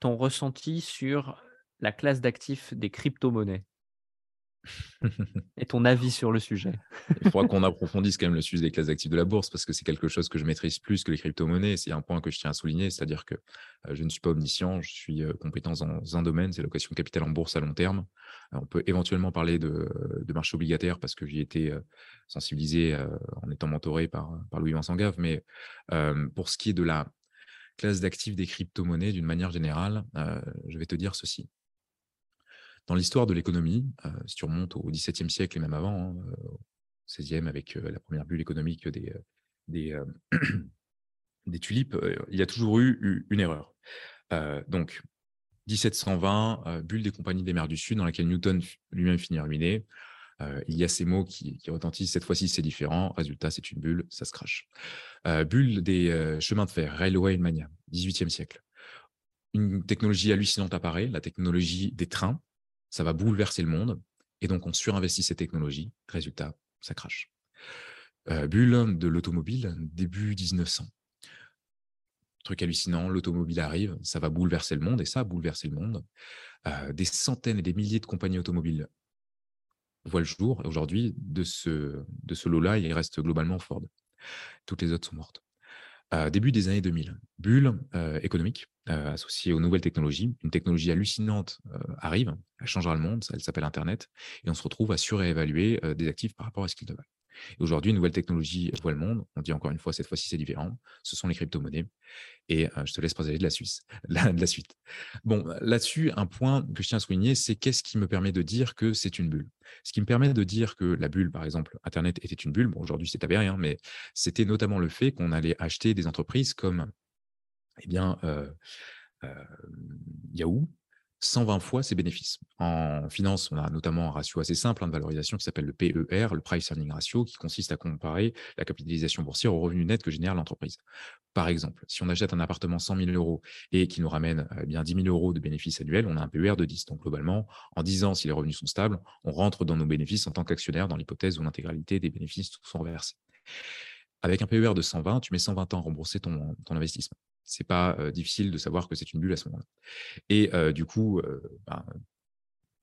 ton ressenti sur la classe d'actifs des crypto-monnaies? Et ton avis sur le sujet? Il faudra qu'on approfondisse quand même le sujet des classes d'actifs de la bourse parce que c'est quelque chose que je maîtrise plus que les crypto-monnaies. C'est un point que je tiens à souligner, c'est-à-dire que euh, je ne suis pas omniscient, je suis euh, compétent dans un domaine, c'est l'allocation de capital en bourse à long terme. on peut éventuellement parler de, marché obligataire parce que j'y euh, sensibilisé en étant mentoré par, par Louis-Vincent Gave. Mais pour ce qui est de la classe d'actifs des crypto-monnaies d'une manière générale, je vais te dire ceci. Dans l'histoire de l'économie, euh, si tu remontes au XVIIe siècle et même avant, hein, euh, au XVIe avec euh, la première bulle économique des, tulipes, il y a toujours eu une erreur. donc, 1720, bulle des compagnies des mers du Sud, dans laquelle Newton lui-même finit ruiné. il y a ces mots qui, retentissent. Cette fois-ci, c'est différent. Résultat, c'est une bulle, ça se crache. bulle des chemins de fer, Railway Mania, 18e siècle. Une technologie hallucinante apparaît, la technologie des trains, ça va bouleverser le monde. Et donc, on surinvestit ces technologies. Résultat, ça crache. Euh, bulle de l'automobile, début 1900. Truc hallucinant, l'automobile arrive, ça va bouleverser le monde, et ça a bouleversé le monde. Euh, des centaines et des milliers de compagnies automobiles voient le jour. Et aujourd'hui, de ce, de ce lot-là, il reste globalement Ford. Toutes les autres sont mortes. Début des années 2000. Bulle économique associée aux nouvelles technologies. Une technologie hallucinante arrive, elle changera le monde, elle s'appelle Internet, et on se retrouve à surévaluer des actifs par rapport à ce qu'ils valent. Aujourd'hui, une nouvelle technologie voit le monde. On dit encore une fois, cette fois-ci, c'est différent. Ce sont les crypto-monnaies. Et je te laisse présager de la, suite. Bon, là-dessus, un point que je tiens à souligner, c'est qu'est-ce qui me permet de dire que c'est une bulle? Ce qui me permet de dire que la bulle, par exemple, Internet était une bulle, bon, aujourd'hui, c'est avéré, hein, mais c'était notamment le fait qu'on allait acheter des entreprises comme eh bien, Yahoo, 120 fois ses bénéfices. En finance, on a notamment un ratio assez simple hein, de valorisation qui s'appelle le PER, le Price Earning Ratio, qui consiste à comparer la capitalisation boursière au revenu net que génère l'entreprise. Par exemple, si on achète un appartement 100 000 euros et qui nous ramène eh bien 10 000 euros de bénéfices annuels, on a un PER de 10. Donc globalement, en 10 ans, si les revenus sont stables, on rentre dans nos bénéfices en tant qu'actionnaire dans l'hypothèse où l'intégralité des bénéfices sont reversés. Avec un PER de 120, tu mets 120 ans à rembourser ton, ton investissement c'est pas difficile de savoir que c'est une bulle à ce moment-là. Et du coup, ben,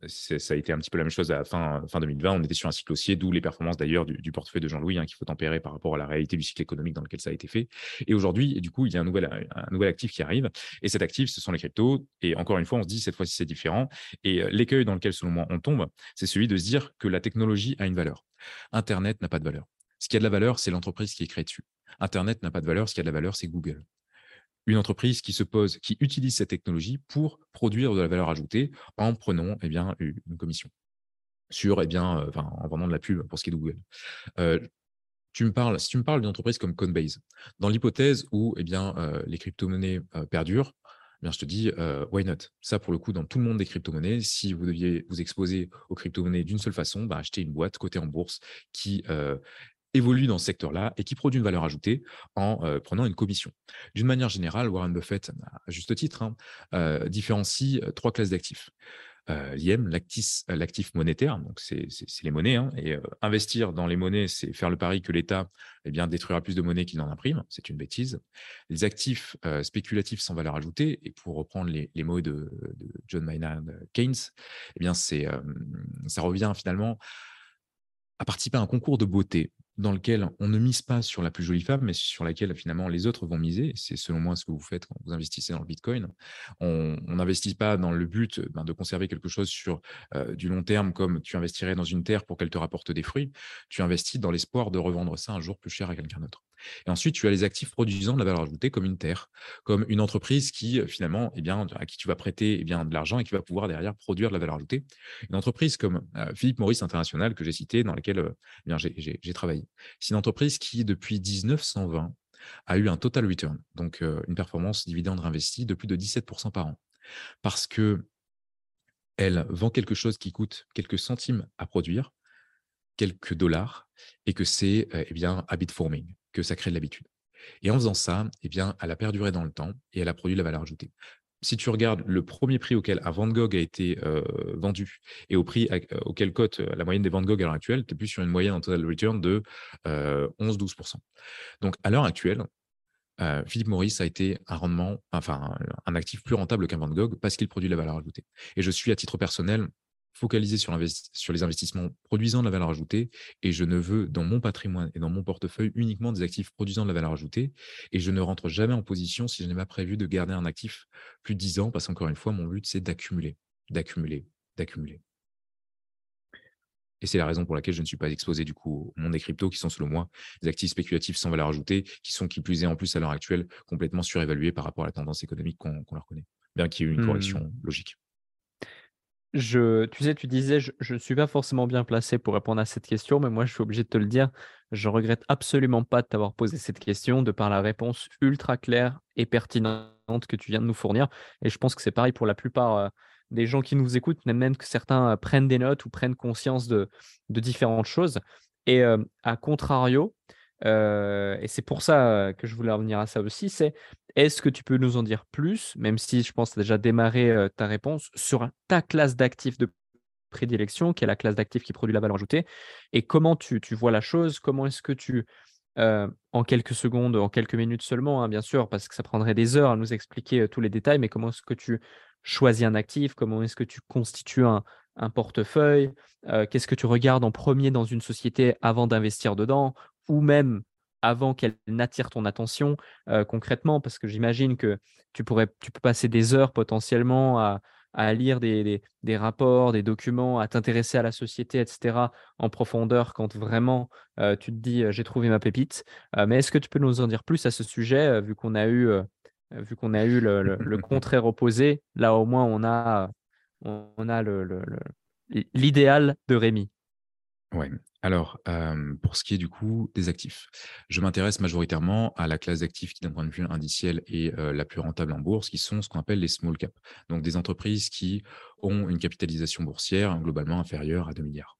ça a été un petit peu la même chose à fin, fin 2020. On était sur un cycle haussier, d'où les performances d'ailleurs du, portefeuille de Jean-Louis, hein, qu'il faut tempérer par rapport à la réalité du cycle économique dans lequel ça a été fait. Et aujourd'hui, du coup, il y a un nouvel, un nouvel actif qui arrive. Et cet actif, ce sont les cryptos. Et encore une fois, on se dit, cette fois-ci, c'est différent. Et l'écueil dans lequel, selon moi, on tombe, c'est celui de se dire que la technologie a une valeur. Internet n'a pas de valeur. Ce qui a de la valeur, c'est l'entreprise qui est créée dessus. Internet n'a pas de valeur. Ce qui a de la valeur, c'est Google une entreprise qui se pose, qui utilise cette technologie pour produire de la valeur ajoutée en prenant eh bien, une commission sur, eh bien, euh, en vendant de la pub pour ce qui est de Google. Euh, tu me parles, si tu me parles d'une entreprise comme Coinbase, dans l'hypothèse où eh bien, euh, les crypto-monnaies perdurent, eh bien, je te dis, why not? Ça, pour le coup, dans tout le monde des crypto-monnaies, si vous deviez vous exposer aux crypto-monnaies d'une seule façon, bah, acheter une boîte cotée en bourse qui évolue dans ce secteur-là et qui produit une valeur ajoutée en euh, prenant une commission. D'une manière générale, Warren Buffett, à juste titre, hein, euh, différencie euh, trois classes d'actifs. L'IM, l'actif monétaire, donc c'est les monnaies, hein, et investir dans les monnaies, c'est faire le pari que l'État eh bien, détruira plus de monnaie qu'il n'en imprime, c'est une bêtise. Les actifs spéculatifs sans valeur ajoutée, et pour reprendre les, mots de, John Maynard Keynes, eh bien ça revient finalement à participer à un concours de beauté dans lequel on ne mise pas sur la plus jolie femme, mais sur laquelle finalement les autres vont miser. C'est selon moi ce que vous faites quand vous investissez dans le Bitcoin. On n'investit pas dans le but ben, de conserver quelque chose sur euh, du long terme, comme tu investirais dans une terre pour qu'elle te rapporte des fruits. Tu investis dans l'espoir de revendre ça un jour plus cher à quelqu'un d'autre. Et ensuite, tu as les actifs produisant de la valeur ajoutée comme une terre, comme une entreprise qui, euh, finalement, eh bien, à qui tu vas prêter eh bien, de l'argent et qui va pouvoir derrière produire de la valeur ajoutée. Une entreprise comme euh, Philippe Maurice International, que j'ai cité, dans laquelle euh, j'ai travaillé. C'est une entreprise qui, depuis 1920, a eu un total return, donc une performance dividende réinvestie de plus de 17% par an. Parce que elle vend quelque chose qui coûte quelques centimes à produire, quelques dollars, et que c'est eh bien habit forming que ça crée de l'habitude. Et en faisant ça, eh elle a perduré dans le temps et elle a produit de la valeur ajoutée. Si tu regardes le premier prix auquel un Van Gogh a été euh, vendu et au prix euh, auquel cote euh, la moyenne des Van Gogh à l'heure actuelle, tu es plus sur une moyenne en total return de 11-12%. Donc à l'heure actuelle, Philippe Maurice a été un rendement, enfin un actif plus rentable qu'un Van Gogh parce qu'il produit de la valeur ajoutée. Et je suis à titre personnel focaliser sur, sur, les investissements produisant de la valeur ajoutée et je ne veux dans mon patrimoine et dans mon portefeuille uniquement des actifs produisant de la valeur ajoutée et je ne rentre jamais en position si je n'ai pas prévu de garder un actif plus de 10 ans parce qu'encore une fois, mon but, c'est d'accumuler, d'accumuler, d'accumuler. Et c'est la raison pour laquelle je ne suis pas exposé du coup au monde des cryptos qui sont selon moi des actifs spéculatifs sans valeur ajoutée, qui sont qui plus est en plus à l'heure actuelle complètement surévalués par rapport à la tendance économique qu'on leur connaît, bien qu'il y ait eu une correction mmh. logique. Je, tu sais, tu disais, je ne suis pas forcément bien placé pour répondre à cette question, mais moi, je suis obligé de te le dire. Je regrette absolument pas de t'avoir posé cette question, de par la réponse ultra claire et pertinente que tu viens de nous fournir. Et je pense que c'est pareil pour la plupart euh, des gens qui nous écoutent, même que certains euh, prennent des notes ou prennent conscience de, de différentes choses. Et euh, à contrario, et c'est pour ça que je voulais revenir à ça aussi, c'est est-ce que tu peux nous en dire plus, même si je pense que tu déjà démarré ta réponse, sur ta classe d'actifs de prédilection, qui est la classe d'actifs qui produit la valeur ajoutée, et comment tu, vois la chose, comment est-ce que tu, en quelques secondes, en quelques minutes seulement, hein, bien sûr, parce que ça prendrait des heures à nous expliquer tous les détails, mais comment est-ce que tu choisis un actif, comment est-ce que tu constitues un, un portefeuille, qu'est-ce que tu regardes en premier dans une société avant d'investir dedans, ou même avant qu'elle n'attire ton attention concrètement Parce que j'imagine que tu, pourrais, tu peux passer des heures potentiellement à, à lire des, des, rapports, des documents, à t'intéresser à la société, etc., en profondeur quand vraiment tu te dis j'ai trouvé ma pépite. mais est-ce que tu peux nous en dire plus à ce sujet, vu qu'on a eu, vu qu'on a eu le, contraire opposé? Là, au moins, on a, on a l'idéal de Rémi. Ouais. Alors, pour ce qui est du coup des actifs, je m'intéresse majoritairement à la classe d'actifs qui, d'un point de vue indiciel, est la plus rentable en bourse, qui sont ce qu'on appelle les small cap. Donc, des entreprises qui ont une capitalisation boursière globalement inférieure à 2 milliards.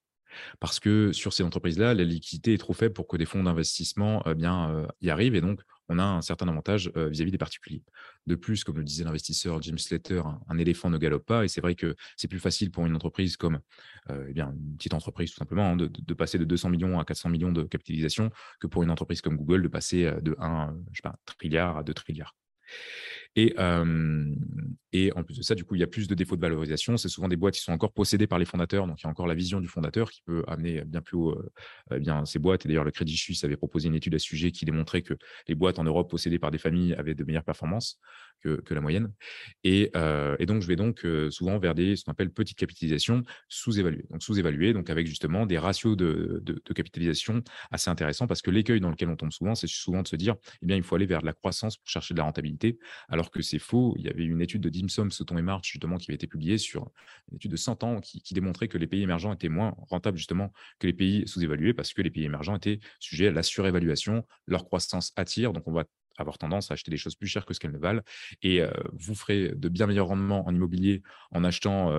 Parce que sur ces entreprises-là, la liquidité est trop faible pour que des fonds d'investissement euh, bien, y arrivent et donc on a un certain avantage vis-à-vis des particuliers. De plus, comme le disait l'investisseur Jim Slater, un, éléphant ne galope pas et c'est vrai que c'est plus facile pour une entreprise comme eh une petite entreprise tout simplement hein, de, passer de 200 millions à 400 millions de capitalisation que pour une entreprise comme Google de passer de 1 je sais trilliard à 2 trilliards. Et, et en plus de ça, du coup, il y a plus de défauts de valorisation. C'est souvent des boîtes qui sont encore possédées par les fondateurs. Donc, il y a encore la vision du fondateur qui peut amener bien plus haut euh, bien ces boîtes. Et d'ailleurs, le Crédit Suisse avait proposé une étude à ce sujet qui démontrait que les boîtes en Europe possédées par des familles avaient de meilleures performances que, que la moyenne. Et, et, donc, je vais donc souvent vers des, ce qu'on appelle petites capitalisations sous-évaluées. Donc, sous-évaluées, donc avec justement des ratios de, de, de, capitalisation assez intéressants parce que l'écueil dans lequel on tombe souvent, c'est souvent de se dire, eh bien, il faut aller vers de la croissance pour chercher de la rentabilité. Alors que c'est faux. Il y avait une étude de Dimsum, Sauton et March, justement, qui avait été publiée sur une étude de 100 ans qui, démontrait que les pays émergents étaient moins rentables, justement, que les pays sous-évalués parce que les pays émergents étaient sujets à la surévaluation. Leur croissance attire, donc on va avoir tendance à acheter des choses plus chères que ce qu'elles ne valent. Et vous ferez de bien meilleurs rendements en immobilier en achetant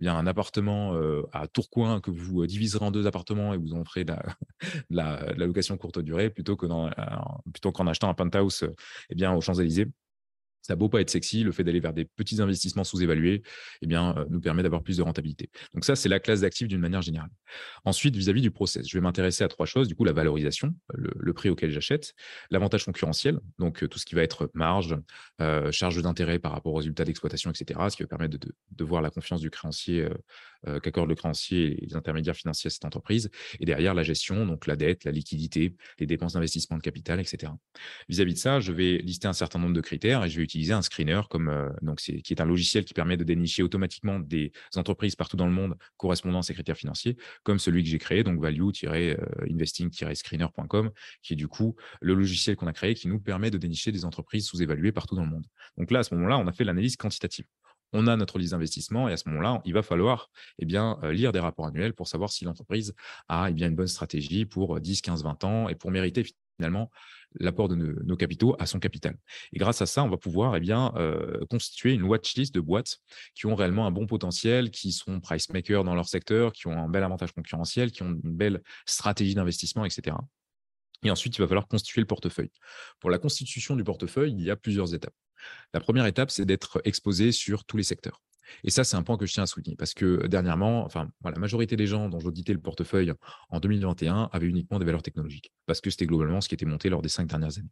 bien un appartement à Tourcoing que vous diviserez en deux appartements et vous en ferez de la, location courte durée plutôt qu'en plutôt qu'en achetant un penthouse eh bien, aux Champs-Élysées ça beau pas être sexy, le fait d'aller vers des petits investissements sous-évalués eh bien, euh, nous permet d'avoir plus de rentabilité. Donc ça, c'est la classe d'actifs d'une manière générale. Ensuite, vis-à-vis du process, je vais m'intéresser à trois choses. Du coup, la valorisation, le, prix auquel j'achète, l'avantage concurrentiel, donc euh, tout ce qui va être marge, euh, charge d'intérêt par rapport aux résultats d'exploitation, etc., ce qui va permettre de, voir la confiance du créancier qu'accorde le créancier et les intermédiaires financiers à cette entreprise. Et derrière, la gestion, donc la dette, la liquidité, les dépenses d'investissement de capital, etc. Vis-à-vis de ça, je vais lister un certain nombre de critères et je vais utiliser un screener comme euh, donc qui est un logiciel qui permet de dénicher automatiquement des entreprises partout dans le monde correspondant à ces critères financiers, comme celui que j'ai créé, donc value-investing-screener.com, qui est du coup le logiciel qu'on a créé qui nous permet de dénicher des entreprises sous-évaluées partout dans le monde. Donc là, à ce moment-là, on a fait l'analyse quantitative on a notre liste d'investissement et à ce moment-là, il va falloir eh bien, euh, lire des rapports annuels pour savoir si l'entreprise a eh bien, une bonne stratégie pour 10, 15, 20 ans et pour mériter finalement l'apport de nos, capitaux à son capital. Et grâce à ça, on va pouvoir eh euh, constituer une watchlist de boîtes qui ont réellement un bon potentiel, qui sont price makers dans leur secteur, qui ont un bel avantage concurrentiel, qui ont une belle stratégie d'investissement, etc. Et ensuite, il va falloir constituer le portefeuille. Pour la constitution du portefeuille, il y a plusieurs étapes. La première étape, c'est d'être exposé sur tous les secteurs. Et ça, c'est un point que je tiens à souligner parce que dernièrement, enfin, la majorité des gens dont j'auditais le portefeuille en 2021 avaient uniquement des valeurs technologiques parce que c'était globalement ce qui était monté lors des cinq dernières années.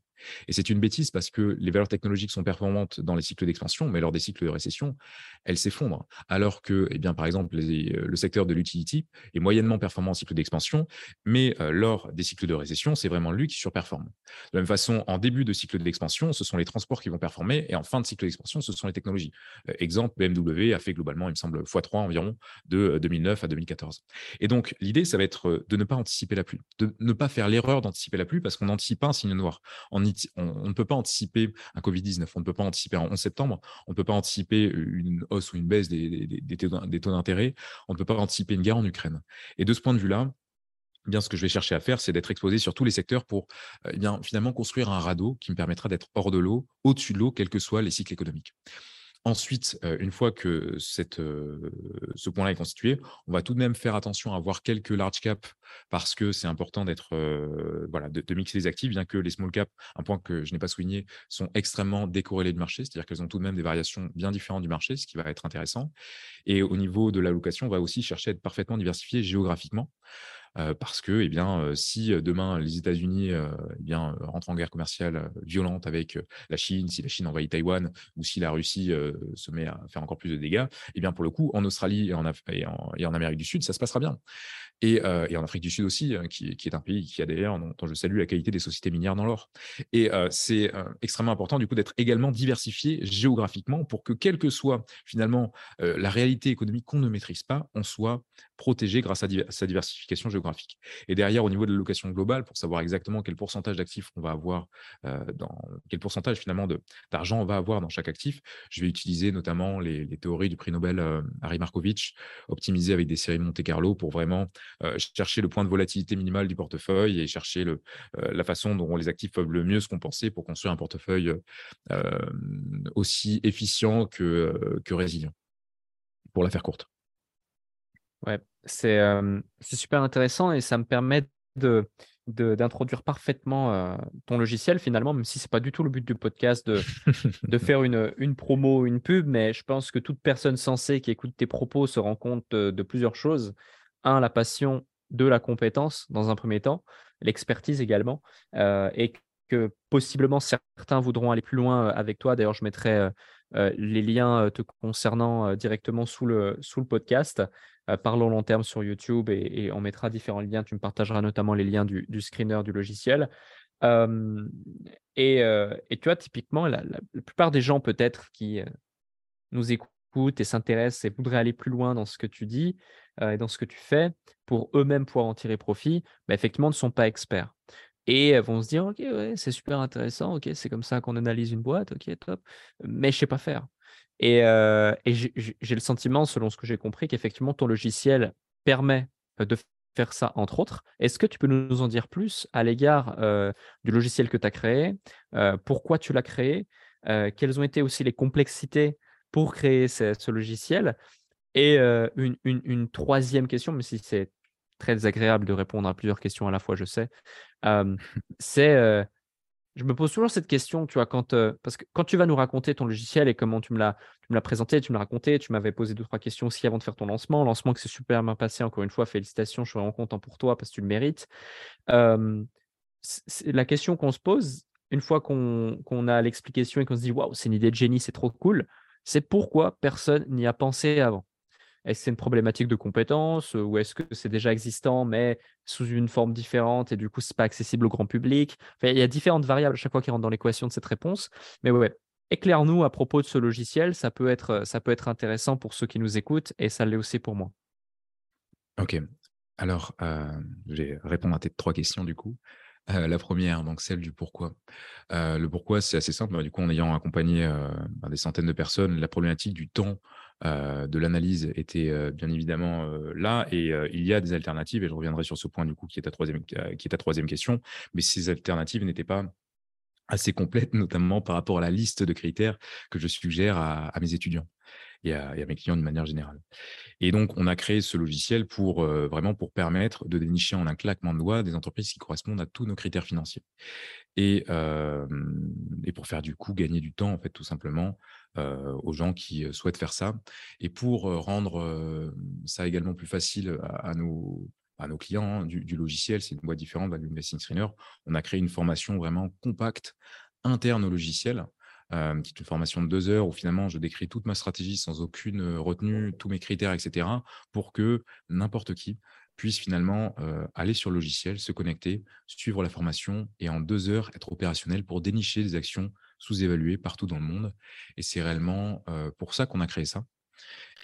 Et c'est une bêtise parce que les valeurs technologiques sont performantes dans les cycles d'expansion, mais lors des cycles de récession, elles s'effondrent. Alors que, eh bien, par exemple, le secteur de l'utility est moyennement performant en cycle d'expansion, mais euh, lors des cycles de récession, c'est vraiment lui qui surperforme. De la même façon, en début de cycle d'expansion, ce sont les transports qui vont performer, et en fin de cycle d'expansion, ce sont les technologies. Euh, exemple, BMW a fait globalement, il me semble, x3 environ de 2009 euh, à 2014. Et donc, l'idée, ça va être de ne pas anticiper la pluie, de ne pas faire l'erreur d'anticiper la pluie parce qu'on n'anticipe pas un signe noir. On, ne peut pas anticiper un Covid-19, on ne peut pas anticiper en 11 septembre, on ne peut pas anticiper une hausse ou une baisse des, taux d'intérêt, on ne peut pas anticiper une guerre en Ukraine. Et de ce point de vue-là, eh bien, ce que je vais chercher à faire, c'est d'être exposé sur tous les secteurs pour eh bien, finalement construire un radeau qui me permettra d'être hors de l'eau, au-dessus de l'eau, quels que soient les cycles économiques. Ensuite, une fois que ce point-là est constitué, on va tout de même faire attention à avoir quelques large caps parce que c'est important d'être voilà, de, mixer les actifs, bien que les small caps, un point que je n'ai pas souligné, sont extrêmement décorrélés du marché, c'est-à-dire qu'elles ont tout de même des variations bien différentes du marché, ce qui va être intéressant. Et au niveau de l'allocation, on va aussi chercher à être parfaitement diversifié géographiquement. Parce que, eh bien, si demain les États-Unis eh bien, rentrent en guerre commerciale violente avec la Chine, si la Chine envahit Taïwan ou si la Russie se met à faire encore plus de dégâts, eh bien, pour le coup, en Australie et en, Amérique du Sud, ça se passera bien. Et, en Afrique du Sud aussi, hein, qui, est un pays qui a d'ailleurs, dont, dont, je salue la qualité des sociétés minières dans l'or. Et c'est extrêmement important du coup d'être également diversifié géographiquement pour que, quelle que soit finalement la réalité économique qu'on ne maîtrise pas, on soit protégé grâce à, sa diversification géographique. Et derrière, au niveau de l'allocation globale, pour savoir exactement quel pourcentage d'actifs on va avoir, dans, quel pourcentage finalement d'argent on va avoir dans chaque actif, je vais utiliser notamment les, théories du prix Nobel Harry Markovitch, optimisées avec des séries Monte Carlo pour vraiment chercher le point de volatilité minimale du portefeuille et chercher le, la façon dont les actifs peuvent le mieux se compenser pour construire un portefeuille aussi efficient que, que résilient, pour la faire courte. Ouais, c'est super intéressant et ça me permet de d'introduire parfaitement ton logiciel finalement, même si c'est pas du tout le but du podcast de, de faire une, une promo, une pub, mais je pense que toute personne sensée qui écoute tes propos se rend compte de, plusieurs choses. Un, la passion, deux, la compétence dans un premier temps, l'expertise également, et que possiblement certains voudront aller plus loin avec toi. D'ailleurs, je mettrai les liens te concernant directement sous le, podcast. Euh, parlons long terme sur YouTube et, on mettra différents liens. Tu me partageras notamment les liens du, screener du logiciel. et, tu vois, typiquement, la, plupart des gens peut-être qui nous écoutent et s'intéressent et voudraient aller plus loin dans ce que tu dis et dans ce que tu fais pour eux-mêmes pouvoir en tirer profit, bah, effectivement, ne sont pas experts. Et vont se dire, OK, c'est super intéressant, OK, c'est comme ça qu'on analyse une boîte, OK, top, mais je sais pas faire. Et, j'ai le sentiment, selon ce que j'ai compris, qu'effectivement, ton logiciel permet de faire ça, entre autres. Est-ce que tu peux nous en dire plus à l'égard du logiciel que tu as créé Pourquoi tu l'as créé Quelles ont été aussi les complexités pour créer ce, logiciel? Et une, une, troisième question, mais si c'est très agréable de répondre à plusieurs questions à la fois, je sais, c'est je me pose toujours cette question, tu vois, quand, parce que quand tu vas nous raconter ton logiciel et comment tu me l'as, tu me l'as présenté, tu me l'as raconté, tu m'avais posé deux, trois questions aussi avant de faire ton lancement. Lancement que c'est super bien passé, encore une fois, félicitations, je suis vraiment content pour toi parce que tu le mérites. la question qu'on se pose, une fois qu'on a l'explication et qu'on se dit, waouh, c'est une idée de génie, c'est trop cool, c'est pourquoi personne n'y a pensé avant? Est-ce que c'est une problématique de compétence ou est-ce que c'est déjà existant mais sous une forme différente et du coup, ce n'est pas accessible au grand public? Il y a différentes variables à chaque fois qui rentrent dans l'équation de cette réponse. Mais éclaire-nous à propos de ce logiciel. Ça peut, être, intéressant pour ceux qui nous écoutent et ça l'est aussi pour moi. Ok. Alors, je vais répondre à tes trois questions du coup. la première, donc celle du pourquoi. le pourquoi, c'est assez simple. Bah, du coup, en ayant accompagné bah, des centaines de personnes, la problématique du temps euh, de l'analyse était euh, bien évidemment euh, là et il y a des alternatives et je reviendrai sur ce point du coup qui est ta troisième, qui est troisième question, mais ces alternatives n'étaient pas assez complètes, notamment par rapport à la liste de critères que je suggère à, mes étudiants et à, mes clients de manière générale. Et donc, on a créé ce logiciel pour vraiment pour permettre de dénicher en un claquement de doigts des entreprises qui correspondent à tous nos critères financiers. Et, et pour faire du coup gagner du temps, en fait, tout simplement, aux gens qui souhaitent faire ça. Et pour rendre ça également plus facile à, nos, à nos clients hein, du, logiciel, c'est une boîte différente de Investing Screener, on a créé une formation vraiment compacte interne au logiciel, qui est une formation de deux heures où finalement je décris toute ma stratégie sans aucune retenue, tous mes critères, etc., pour que n'importe qui puisse finalement aller sur le logiciel, se connecter, suivre la formation et en deux heures être opérationnel pour dénicher des actions sous-évalué partout dans le monde. Et c'est réellement pour ça qu'on a créé ça.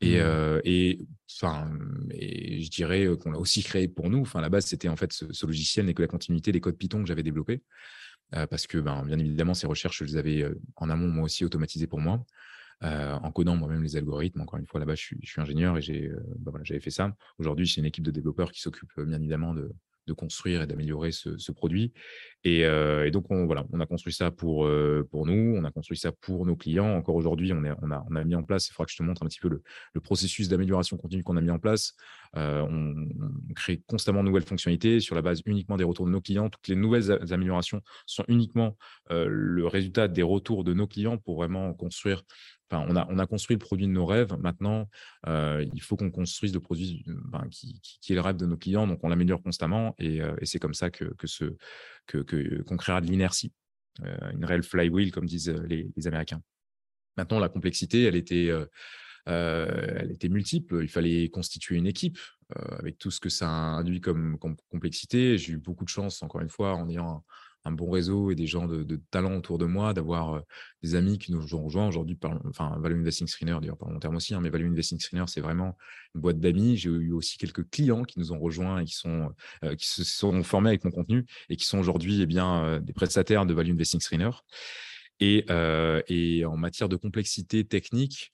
Et, mmh. et, enfin, et je dirais qu'on l'a aussi créé pour nous. Enfin, la base, c'était en fait ce, logiciel n'est que la continuité des codes Python que j'avais développés. parce que, ben, bien évidemment, ces recherches, je les avais en amont, moi aussi, automatisées pour moi. en codant moi-même les algorithmes. Encore une fois, là-bas, je suis, je suis ingénieur et j'ai, ben voilà, j'avais fait ça. Aujourd'hui, j'ai une équipe de développeurs qui s'occupe bien évidemment de, de construire et d'améliorer ce, produit. Et, donc, on, voilà, on a construit ça pour, pour nous, on a construit ça pour nos clients. Encore aujourd'hui, on, on, a, on a mis en place, il faudra que je te montre un petit peu le, le processus d'amélioration continue qu'on a mis en place. on, crée constamment de nouvelles fonctionnalités sur la base uniquement des retours de nos clients. Toutes les nouvelles améliorations sont uniquement le résultat des retours de nos clients pour vraiment construire On a, on a construit le produit de nos rêves. Maintenant, il faut qu'on construise le produit ben, qui, qui, est le rêve de nos clients. Donc, on l'améliore constamment et, et c'est comme ça que, que ce, que, qu'on créera de l'inertie, une réelle flywheel, comme disent les, Américains. Maintenant, la complexité, elle était, elle était multiple. Il fallait constituer une équipe avec tout ce que ça induit comme, complexité. J'ai eu beaucoup de chance, encore une fois, en ayant bon réseau et des gens de, talent autour de moi, d'avoir des amis qui nous ont rejoints aujourd'hui. Enfin, Value Investing Screener, d'ailleurs, par mon terme aussi, hein, mais Value Investing Screener, c'est vraiment une boîte d'amis. J'ai eu aussi quelques clients qui nous ont rejoints et qui, sont, qui se sont formés avec mon contenu et qui sont aujourd'hui eh bien, des prestataires de Value Investing Screener. Et en matière de complexité technique,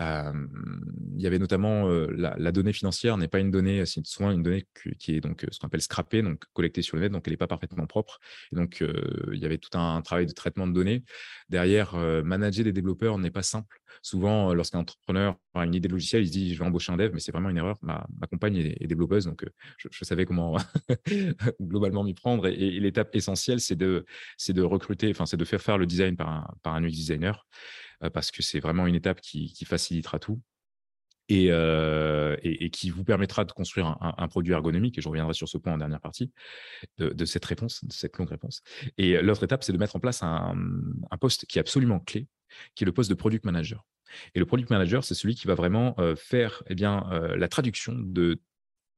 il y avait notamment la, donnée financière n'est pas une donnée, c'est souvent une donnée qui est donc ce qu'on appelle scrappée, donc collectée sur le net, donc elle n'est pas parfaitement propre. Donc il y avait tout un, travail de traitement de données. Derrière, manager des développeurs n'est pas simple. Souvent, lorsqu'un entrepreneur a une idée de logiciel, il se dit je vais embaucher un dev, mais c'est vraiment une erreur. Ma, compagne est, développeuse, donc je, savais comment globalement m'y prendre. Et, l'étape essentielle, c'est de, de recruter, enfin c'est de faire faire le design par un, par un UX designer. Euh, parce que c'est vraiment une étape qui, facilitera tout. Euh, et, qui vous permettra de construire un, produit ergonomique, et je reviendrai sur ce point en dernière partie de, cette réponse, de cette longue réponse. Et l'autre étape, c'est de mettre en place un, poste qui est absolument clé, qui est le poste de product manager. Et le product manager, c'est celui qui va vraiment euh, faire eh bien, la traduction de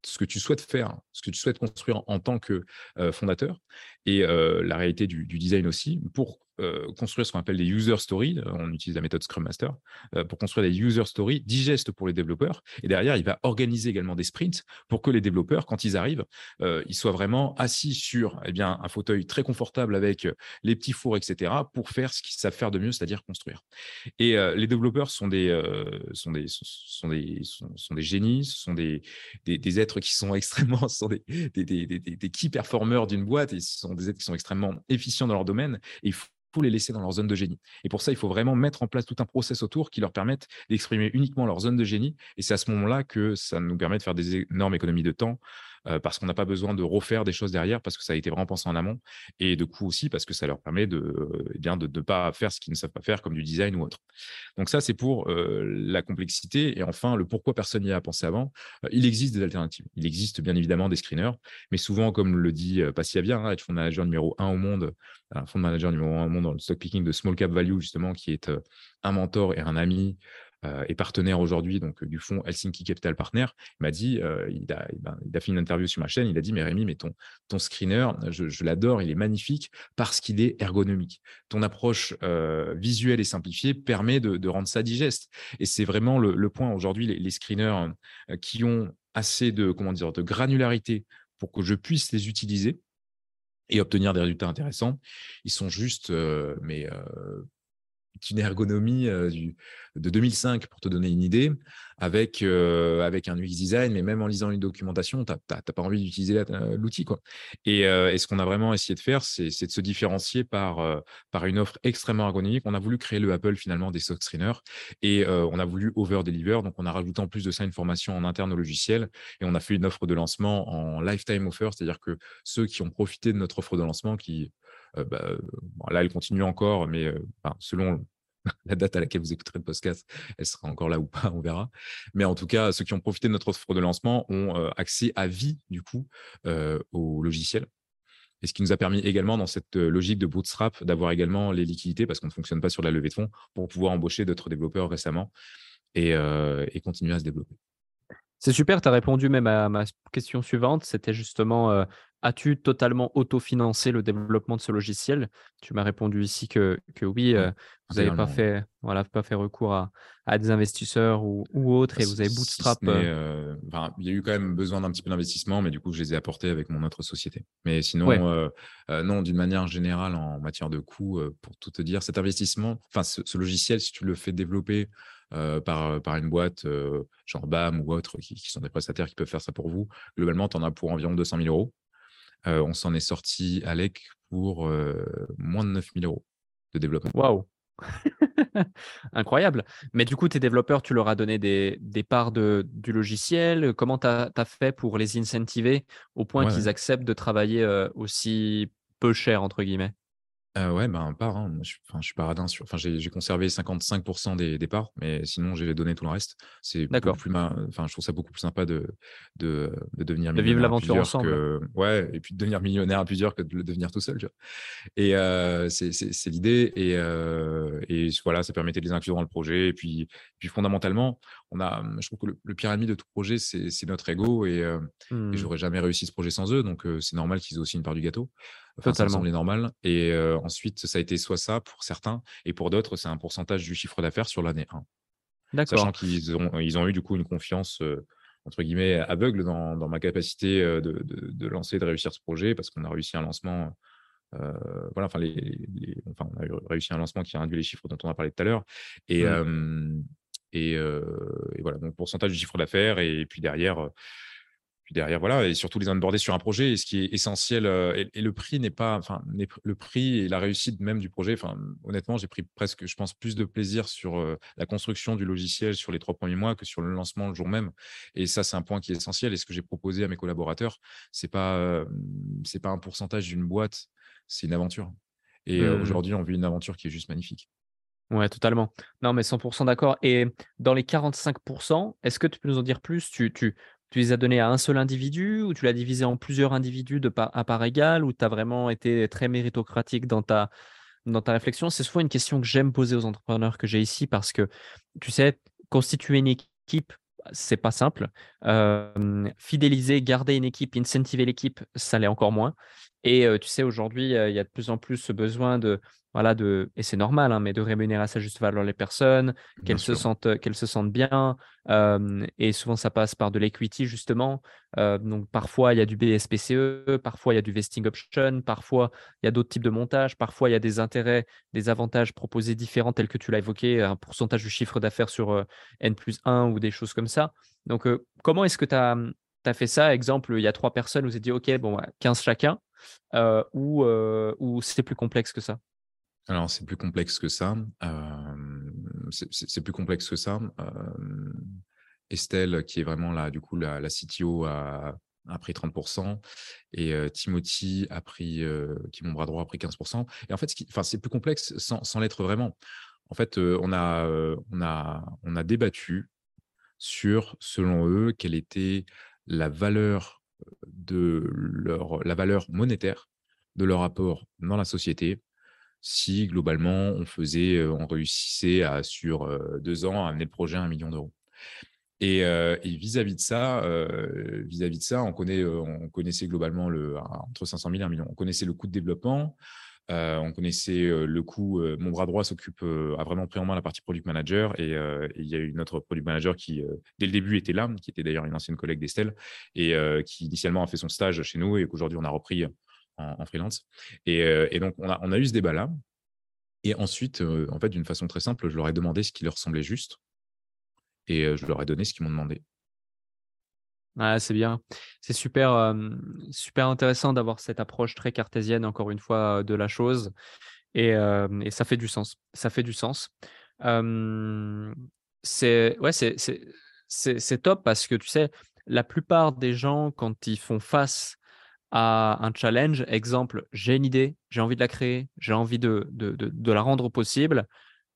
ce que tu souhaites faire, ce que tu souhaites construire en tant que fondateur, et la réalité du, design aussi, pour euh, construire ce qu'on appelle des user stories. Euh, on utilise la méthode Scrum Master euh, pour construire des user stories digestes pour les développeurs. Et derrière, il va organiser également des sprints pour que les développeurs, quand ils arrivent, ils soient vraiment assis sur eh bien, un fauteuil très confortable avec les petits fours, etc., pour faire ce qu'ils savent faire de mieux, c'est-à-dire construire. Et les développeurs sont des, sont des, sont des, sont, des génies, ce sont des, des, êtres qui sont extrêmement, sont des, des, des key performers d'une boîte, et ce sont des êtres qui sont extrêmement efficients dans leur domaine. Et il faut les laisser dans leur zone de génie. Et pour ça, il faut vraiment mettre en place tout un process autour qui leur permette d'exprimer uniquement leur zone de génie. Et c'est à ce moment-là que ça nous permet de faire des énormes économies de temps, parce qu'on n'a pas besoin de refaire des choses derrière, parce que ça a été vraiment pensé en amont, et de coup aussi parce que ça leur permet de eh bien de ne pas faire ce qu'ils ne savent pas faire, comme du design ou autre. Donc ça, c'est pour euh, la complexité. Et enfin, le pourquoi personne n'y a pensé avant. Euh, il existe des alternatives. Il existe bien évidemment des screeners, mais souvent, comme le dit Passia bien, hein, être fonds manager numéro un au monde, un fonds manager numéro un au monde dans le stock picking de Small Cap Value, justement, qui est un mentor et un ami euh, partenaire aujourd'hui donc du fonds Helsinki Capital Partner, m'a dit, euh, il, a, ben, il, a, fait une interview sur ma chaîne, il a dit, mais Rémi, mais ton, ton screener, je, l'adore, il est magnifique parce qu'il est ergonomique. Ton approche euh, visuelle et simplifiée permet de, rendre ça digeste. Et c'est vraiment le, point aujourd'hui, les, screeners qui ont assez de, comment dire, de granularité pour que je puisse les utiliser et obtenir des résultats intéressants, ils sont juste mais une ergonomie du, de 2005, pour te donner une idée, avec, avec un UX design, mais même en lisant une documentation, tu n'as pas envie d'utiliser l'outil. quoi. Et, ce qu'on a vraiment essayé de faire, c'est de se différencier par, par une offre extrêmement ergonomique. On a voulu créer le Apple finalement des stock screeners et on a voulu over-deliver. Donc, on a rajouté en plus de ça une formation en interne au logiciel et on a fait une offre de lancement en lifetime offer, c'est-à-dire que ceux qui ont profité de notre offre de lancement, qui euh, bah, euh, là, elle continue encore, mais euh, selon la date à laquelle vous écouterez le podcast, elle sera encore là ou pas, on verra. Mais en tout cas, ceux qui ont profité de notre offre de lancement ont accès à vie, du coup, au logiciel. Et ce qui nous a permis également, dans cette logique de bootstrap, d'avoir également les liquidités, parce qu'on ne fonctionne pas sur la levée de fonds, pour pouvoir embaucher d'autres développeurs récemment et, et continuer à se développer. C'est super, tu as répondu même à ma question suivante. C'était justement As-tu totalement autofinancé le développement de ce logiciel? Tu m'as répondu ici que, que oui, euh, vous n'avez pas fait, voilà, pas fait recours à, à des investisseurs ou, ou autres et vous avez bootstrap. Euh euh, il y a eu quand même besoin d'un petit peu d'investissement, mais du coup, je les ai apportés avec mon autre société. Mais sinon, non, d'une manière générale, en matière de coûts, pour tout te dire, cet investissement, enfin, ce, ce, logiciel, si tu le fais développer par, par une boîte genre BAM ou autre, qui, qui, sont des prestataires qui peuvent faire ça pour vous, globalement, tu en as pour environ 200 000 euros on s'en est sorti, Alec, pour moins de 9000 euros de développement. Waouh! Incroyable. Mais du coup, tes développeurs, tu leur as donné des, parts de, du logiciel. Comment tu as, fait pour les incentiver au point qu'ils acceptent de travailler aussi peu cher, entre guillemets? Euh, ouais, ben, part. Hein. je, enfin, je suis paradin sur. Enfin, j'ai conservé 55% des départs, mais sinon, j'ai donné tout le reste. C'est beaucoup plus. Enfin, je trouve ça beaucoup plus sympa de, de, de devenir de vivre l'aventure ensemble. Que... Ouais, et puis de devenir millionnaire à plusieurs que de le devenir tout seul. Tu vois. Et euh, c'est l'idée. Et, euh, et voilà, ça permettait de les inclure dans le projet. Et puis, puis fondamentalement, on a, je trouve que le, pire ennemi de tout projet, c'est notre ego. Et, euh, et mmh. j'aurais jamais réussi ce projet sans eux. Donc, c'est normal qu'ils aient aussi une part du gâteau. Enfin, Ça semblait normal. Et ensuite, ça a été soit ça pour certains, et pour d'autres, c'est un pourcentage du chiffre d'affaires sur l'année 1. D'accord. Sachant qu'ils ont, ils ont eu du coup une confiance entre guillemets aveugle dans, dans ma capacité de, de, de, lancer, de réussir ce projet, parce qu'on a réussi un lancement. voilà, enfin, les, enfin, on a réussi un lancement qui a induit les chiffres dont on a parlé tout à l'heure. Et, mmh. Et, et, voilà, donc pourcentage du chiffre d'affaires, et puis derrière, derrière, voilà, et surtout les onboarder sur un projet. Et ce qui est essentiel, et, le prix n'est pas, enfin, le prix et la réussite même du projet. Enfin, honnêtement, j'ai pris presque, je pense, plus de plaisir sur la construction du logiciel sur les trois premiers mois que sur le lancement le jour même. Et ça, c'est un point qui est essentiel. Et ce que j'ai proposé à mes collaborateurs, c'est pas, c'est pas un pourcentage d'une boîte, c'est une aventure. Et mmh. aujourd'hui, on vit une aventure qui est juste magnifique. Ouais, totalement. Non, mais 100% d'accord. Et dans les 45%, est-ce que tu peux nous en dire plus? Tu, les as donnés à un seul individu ou tu l'as divisé en plusieurs individus de à part égale ou tu as vraiment été très méritocratique dans ta, dans ta réflexion? C'est souvent une question que j'aime poser aux entrepreneurs que j'ai ici parce que, tu sais, constituer une équipe, c'est pas simple. fidéliser, garder une équipe, incentiver l'équipe, ça l'est encore moins. Et tu sais, aujourd'hui, il y a de plus en plus ce besoin de, voilà, de, et c'est normal, hein, mais de rémunérer à sa juste valeur les personnes, qu'elles se sentent, qu'elles se sentent bien. et souvent, ça passe par de l'equity, justement. donc, parfois, il y a du BSPCE, parfois, il y a du vesting option, parfois, il y a d'autres types de montages, parfois, il y a des intérêts, des avantages proposés différents, tels que tu l'as évoqué, un pourcentage du chiffre d'affaires sur N plus 1 ou des choses comme ça. Donc, comment est-ce que tu as, as, fait ça Exemple, il y a trois personnes, vous avez dit, OK, bon, 15 chacun. Euh, ou, euh, ou c'est plus complexe que ça? Alors, c'est plus complexe que ça. c'est plus complexe que ça. Estelle, qui est vraiment là, du coup, la, CTO, a, pris 30%. Et Timothy qui est mon bras droit, a pris 15%. Et en fait, c'est plus complexe sans, sans l'être vraiment. En fait, on, a, on, a, on a débattu sur, selon eux, quelle était la valeur de leur, la valeur monétaire de leur apport dans la société si globalement on faisait, on réussissait à sur deux ans à amener le projet à un million d'euros. Et, euh, vis-à-vis de ça, vis-à-vis de ça, on, connaît, on connaissait globalement le, entre 500 000 et 1 million. On connaissait le coût de développement, on connaissait le coût. mon bras droit s'occupe, a vraiment pris en main la partie product manager. Et, il y a eu notre product manager qui, dès le début, était là, qui était d'ailleurs une ancienne collègue d'Estelle, et qui initialement a fait son stage chez nous et qu'aujourd'hui, on a repris en, freelance. Et, donc, on a, on a eu ce débat-là. Et ensuite, en fait, d'une façon très simple, je leur ai demandé ce qui leur semblait juste. Et je leur ai donné ce qu'ils m'ont demandé c'est bien. C'est super, super intéressant d'avoir cette approche très cartésienne, encore une fois, de la chose. Et, ça fait du sens. Ça fait du sens. c'est ouais, c'est top parce que tu sais, la plupart des gens, quand ils font face à un challenge, exemple, j'ai une idée, j'ai envie de la créer, j'ai envie de, de, de la rendre possible,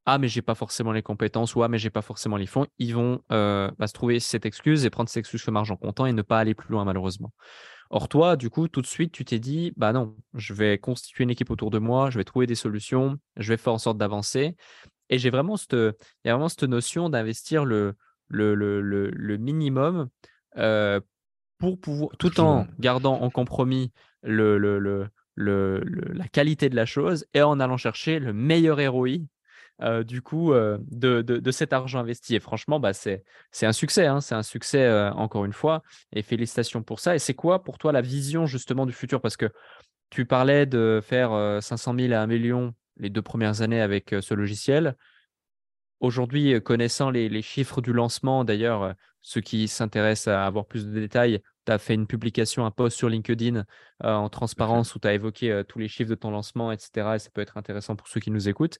ah mais j'ai pas forcément les compétences ou ah mais j'ai pas forcément les fonds, ils vont euh, bah, se trouver cette excuse et prendre cette excuse comme argent comptant et ne pas aller plus loin malheureusement. Or toi, du coup, tout de suite, tu t'es dit, bah non, je vais constituer une équipe autour de moi, je vais trouver des solutions, je vais faire en sorte d'avancer. Et j'ai vraiment cette, il y a vraiment cette notion d'investir le, le, le, le, minimum euh, pour pouvoir, tout en gardant en compromis le, le, le, la qualité de la chose et en allant chercher le meilleur ROI euh, du coup euh, de, cet argent investi. Et franchement, bah, c'est un succès, hein, c'est un succès euh, encore une fois. Et félicitations pour ça. Et c'est quoi pour toi la vision justement du futur? Parce que tu parlais de faire 500 000 à 1 million les deux premières années avec ce logiciel. Aujourd'hui, connaissant les, chiffres du lancement, d'ailleurs, ceux qui s'intéressent à avoir plus de détails, tu as fait une publication, un post sur LinkedIn euh, en transparence où tu as évoqué euh, tous les chiffres de ton lancement, etc. Et ça peut être intéressant pour ceux qui nous écoutent.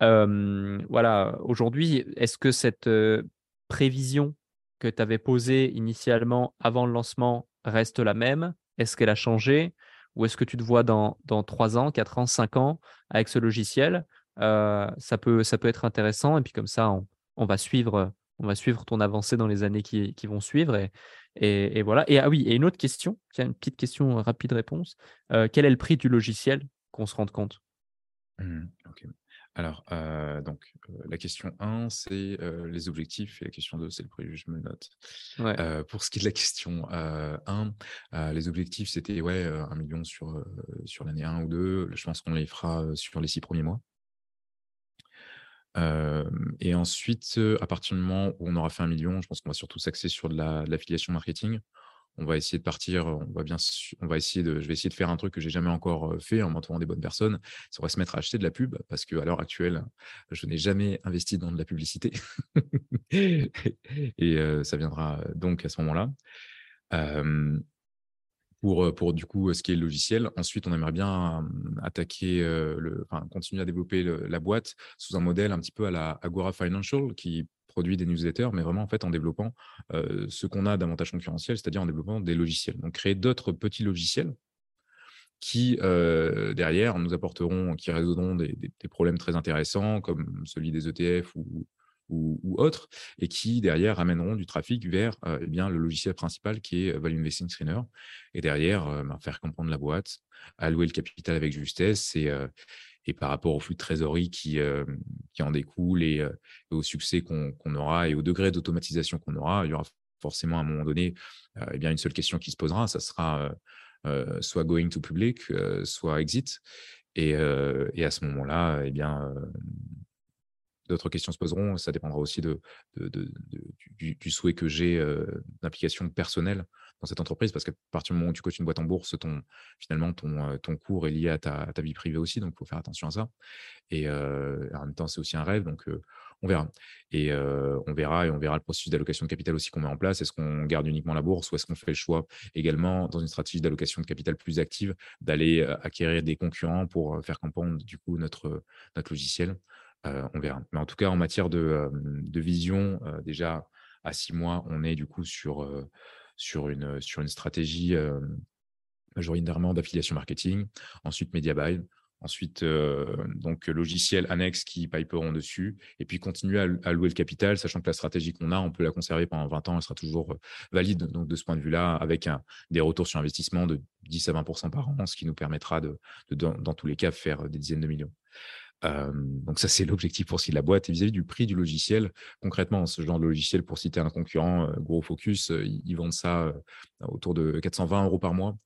voilà, aujourd'hui, est-ce que cette euh, prévision que tu avais posée initialement avant le lancement reste la même? Est-ce qu'elle a changé? Où est-ce que tu te vois dans, dans 3 ans, 4 ans, 5 ans avec ce logiciel? Ça, peut, ça peut être intéressant. Et puis comme ça, on, on, va, suivre, on va suivre ton avancée dans les années qui, qui vont suivre. Et, et, voilà. Et ah oui, et une autre question, une petite question rapide réponse. quel est le prix du logiciel qu'on se rende compte? Mmh, Alors, donc, la question 1, c'est les objectifs, et la question 2, c'est le prix, je me note. pour ce qui est de la question 1, les objectifs, c'était ouais, 1 million sur, sur l'année 1 ou 2. Je pense qu'on les fera sur les 6 premiers mois. Et ensuite, à partir du moment où on aura fait un million, je pense qu'on va surtout s'axer sur de l'affiliation marketing on va essayer de partir, on va bien, on va essayer de, je vais essayer de faire un truc que j'ai jamais encore fait en m'entourant des bonnes personnes. Ça va se mettre à acheter de la pub parce qu'à l'heure actuelle, je n'ai jamais investi dans de la publicité et ça viendra donc à ce moment-là. Pour, pour du coup ce qui est logiciel. Ensuite, on aimerait bien attaquer, le, enfin, continuer à développer la boîte sous un modèle un petit peu à la Agora Financial qui produit des newsletters, mais vraiment en fait en développant ce qu'on a d'avantage concurrentiel, c'est-à-dire en développant des logiciels. Donc créer d'autres petits logiciels qui, derrière, nous apporteront, qui résoudront des, problèmes très intéressants, comme celui des ETF ou, ou, autres, et qui, derrière, amèneront du trafic vers eh bien, le logiciel principal qui est Value Investing Screener. Et derrière, ben, faire comprendre la boîte, allouer le capital avec justesse et, et par rapport au flux de trésorerie qui, euh, qui en découle et, au succès qu'on aura et au degré d'automatisation qu'on aura, il y aura forcément à un moment donné euh, eh bien une seule question qui se posera, ça sera euh, soit going to public, soit exit. Et, et à ce moment-là, eh bien, d'autres questions se poseront. Ça dépendra aussi de, du, souhait que j'ai d'implication personnelle dans cette entreprise, parce qu'à partir du moment où tu coaches une boîte en bourse, ton, finalement, ton, ton cours est lié à ta, vie privée aussi, donc il faut faire attention à ça. Et en même temps, c'est aussi un rêve, donc on verra. Et on verra et on verra le processus d'allocation de capital aussi qu'on met en place. Est-ce qu'on garde uniquement la bourse ou est-ce qu'on fait le choix également dans une stratégie d'allocation de capital plus active d'aller acquérir des concurrents pour faire campagne du coup notre, notre logiciel? On verra. Mais en tout cas, en matière de, de vision, déjà à six mois, on est du coup sur, sur, une, sur une stratégie majoritairement d'affiliation marketing, ensuite media buy, ensuite donc logiciel annexe qui piperont dessus, et puis continuer à, louer le capital, sachant que la stratégie qu'on a, on peut la conserver pendant 20 ans, elle sera toujours valide. Donc de ce point de vue-là, avec des retours sur investissement de 10 à 20% par an, ce qui nous permettra de, dans, tous les cas, faire des dizaines de millions donc ça, c'est l'objectif pour de la boîte. Et vis-à-vis du prix du logiciel, concrètement, ce genre de logiciel, pour citer un concurrent, Gros Focus, ils, vendent ça autour de 420 euros par mois.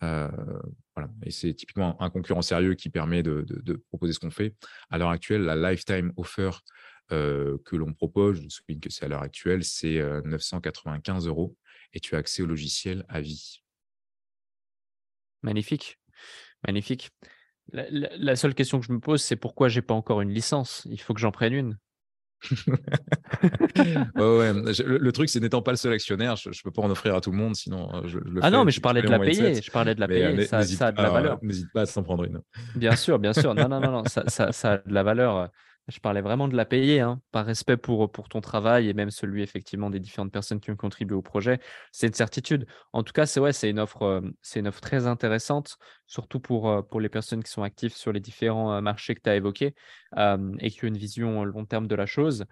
voilà. Et c'est typiquement un concurrent sérieux qui permet de, proposer ce qu'on fait. À l'heure actuelle, la lifetime offer que l'on propose, je souligne que c'est à l'heure actuelle, c'est 995 euros et tu as accès au logiciel à vie. Magnifique, magnifique. La, seule question que je me pose, c'est pourquoi j'ai pas encore une licence? Il faut que j'en prenne une. ouais, Le, truc, c'est n'étant pas le seul actionnaire, je, ne peux pas en offrir à tout le monde, sinon euh, je, le Ah non, mais je parlais de la payer. Je parlais de la payer. Ça, ça, a de la valeur. N'hésite pas à s'en prendre une. Bien sûr, bien sûr. Non, non, non, non. Ça, ça, a de la valeur. Je parlais vraiment de la payer, hein, par respect pour, pour ton travail et même celui effectivement des différentes personnes qui ont contribué au projet. C'est une certitude. En tout cas, c'est ouais, c'est une offre, euh, c'est une offre très intéressante, surtout pour, euh, pour les personnes qui sont actives sur les différents euh, marchés que tu as évoqués et qui ont une vision long terme de la chose.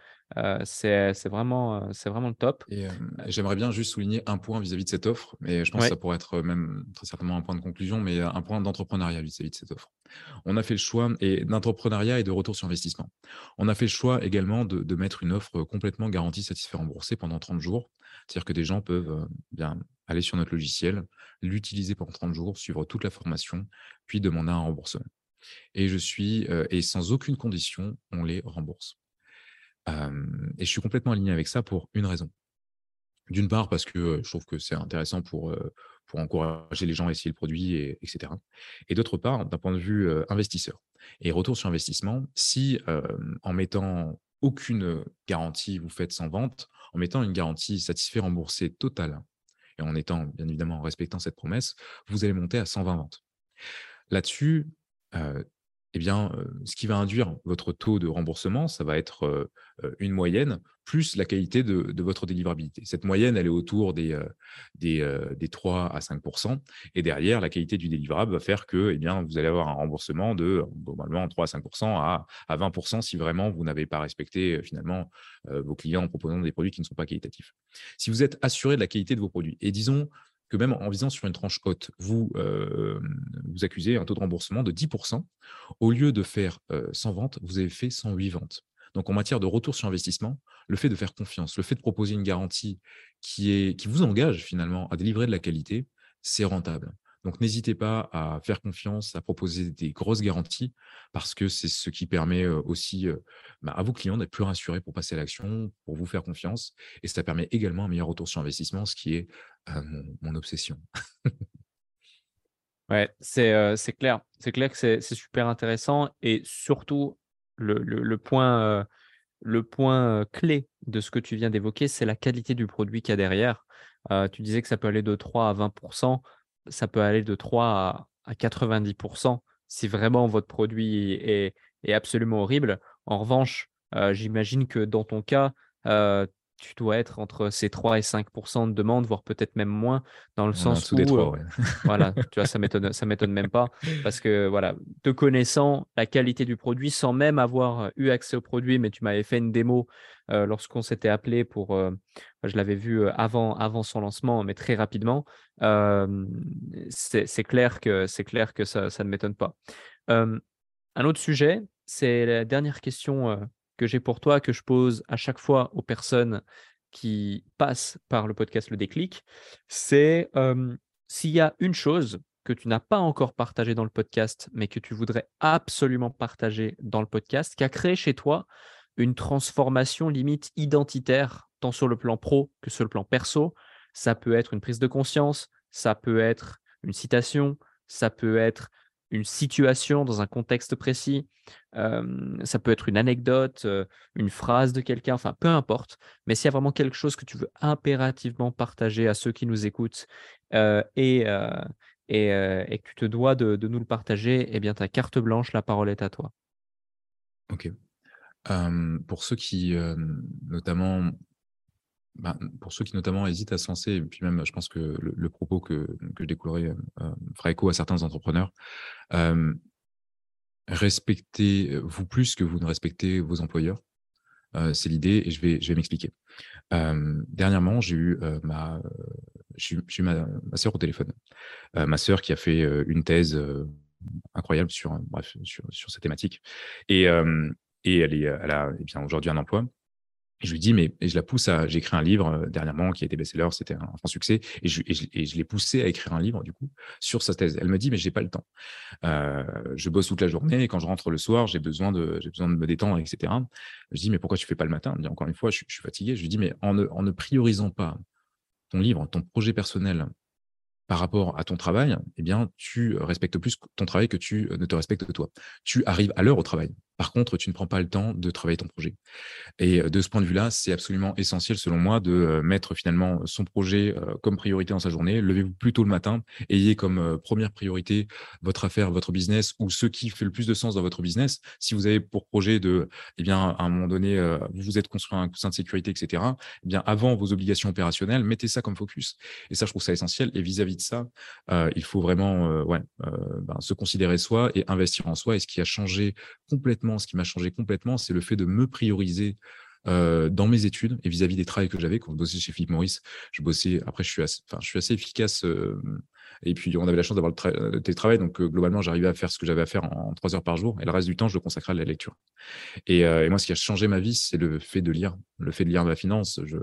c'est vraiment, vraiment le top. Et j'aimerais bien juste souligner un point vis-à-vis de cette offre, mais je pense que ça pourrait être même très certainement un point de conclusion, mais un point d'entrepreneuriat vis-à-vis de cette offre. On a fait le choix et d'entrepreneuriat et de retour sur investissement. On a fait le choix également de, mettre une offre complètement garantie, satisfait, remboursée pendant 30 jours. C'est-à-dire que des gens peuvent bien aller sur notre logiciel, l'utiliser pendant 30 jours, suivre toute la formation, puis demander un remboursement. Et je suis, et sans aucune condition, on les rembourse. et je suis complètement aligné avec ça pour une raison. D'une part, parce que je trouve que c'est intéressant pour, pour encourager les gens à essayer le produit, et, etc. Et d'autre part, d'un point de vue investisseur. Et retour sur investissement, si en mettant aucune garantie, vous faites sans vente, en mettant une garantie satisfait remboursée totale, et en étant bien évidemment en respectant cette promesse, vous allez monter à 120 ventes. Là-dessus, eh bien, ce qui va induire votre taux de remboursement, ça va être une moyenne plus la qualité de, votre délivrabilité. Cette moyenne, elle est autour des, des, 3 à 5% Et derrière, la qualité du délivrable va faire que eh vous allez avoir un remboursement de normalement 3 à 5 à, à 20% si vraiment vous n'avez pas respecté finalement vos clients en proposant des produits qui ne sont pas qualitatifs. Si vous êtes assuré de la qualité de vos produits, et disons que même en visant sur une tranche haute, vous, euh, vous accusez un taux de remboursement de 10%. Au lieu de faire 100 ventes, vous avez fait 108 ventes. Donc en matière de retour sur investissement, le fait de faire confiance, le fait de proposer une garantie qui vous engage finalement à délivrer de la qualité, c'est rentable. Donc n'hésitez pas à faire confiance, à proposer des grosses garanties, parce que c'est ce qui permet aussi bah, à vos clients d'être plus rassurés pour passer à l'action, pour vous faire confiance. Et ça permet également un meilleur retour sur investissement, ce qui est mon, obsession. ouais, c'est clair. C'est clair que c'est super intéressant. Et surtout, le, point, le point clé de ce que tu viens d'évoquer, c'est la qualité du produit qu'il y a derrière. tu disais que ça peut aller de 3 à 20 ça peut aller de 3 à, 90% si vraiment votre produit est, absolument horrible. En revanche, euh, j'imagine que dans ton cas, euh, tu dois être entre ces 3 et 5% de demande, voire peut-être même moins, dans le sens où, des 3, euh, voilà, tu vois, ça m'étonne, ça m'étonne même pas, parce que voilà, te connaissant la qualité du produit, sans même avoir eu accès au produit, mais tu m'avais fait une démo euh, lorsqu'on s'était appelé pour, euh, je l'avais vu avant, avant son lancement, mais très rapidement, c'est, clair que c'est clair que ça, ça ne m'étonne pas. un autre sujet, c'est la dernière question que j'ai pour toi, que je pose à chaque fois aux personnes qui passent par le podcast Le Déclic, c'est s'il y a une chose que tu n'as pas encore partagée dans le podcast, mais que tu voudrais absolument partager dans le podcast, qui a créé chez toi une transformation limite identitaire, tant sur le plan pro que sur le plan perso. Ça peut être une prise de conscience, ça peut être une citation, ça peut être une situation dans un contexte précis. ça peut être une anecdote, une phrase de quelqu'un, enfin peu importe. Mais s'il y a vraiment quelque chose que tu veux impérativement partager à ceux qui nous écoutent et, et, et, que tu te dois de, nous le partager, eh bien ta carte blanche, la parole est à toi. Ok. pour ceux qui, notamment, ben, pour ceux qui notamment hésitent à se et puis même, je pense que le, propos que, que je découlerai euh, fera écho à certains entrepreneurs, respectez-vous plus que vous ne respectez vos employeurs. c'est l'idée et je vais, m'expliquer. dernièrement, j'ai eu, ma, j'ai ma, ma soeur au téléphone. ma soeur qui a fait une thèse incroyable sur, bref, sur, cette thématique. Et, et elle, est, elle a eh aujourd'hui un emploi je lui dis, mais je la pousse à. J'ai écrit un livre euh, dernièrement qui a été best-seller, c'était un franc succès, et je, l'ai poussé à écrire un livre, du coup, sur sa thèse. Elle me dit, mais j'ai pas le temps. Euh, je bosse toute la journée, et quand je rentre le soir, j'ai besoin, de, besoin de me détendre, etc. Je dis, mais pourquoi tu fais pas le matin? Dit, Encore une fois, je, suis fatigué. Je lui dis, mais en ne, en ne priorisant pas ton livre, ton projet personnel par rapport à ton travail, eh bien, tu respectes plus ton travail que tu ne te respectes toi. Tu arrives à l'heure au travail. Par contre, tu ne prends pas le temps de travailler ton projet. Et de ce point de vue-là, c'est absolument essentiel, selon moi, de mettre finalement son projet comme priorité dans sa journée. Levez-vous plus tôt le matin. Ayez comme première priorité votre affaire, votre business ou ce qui fait le plus de sens dans votre business. Si vous avez pour projet de, eh bien, à un moment donné, vous vous êtes construit un coussin de sécurité, etc., eh bien, avant vos obligations opérationnelles, mettez ça comme focus. Et ça, je trouve ça essentiel. Et vis-à-vis de ça, il faut vraiment ben, se considérer soi et investir en soi. Et ce qui a changé complètement ce qui m'a changé complètement, c'est le fait de me prioriser euh, dans mes études et vis-à-vis des travaux que j'avais. Quand je bossais chez Philippe Maurice, je bossais. Après, je suis assez, efficace. Euh, et puis, on avait la chance d'avoir le, télétravail. Donc, euh, globalement, j'arrivais à faire ce que j'avais à faire en, trois heures par jour. Et le reste du temps, je le consacrais à la lecture. Et, moi, ce qui a changé ma vie, c'est le fait de lire. Le fait de lire la finance. Je,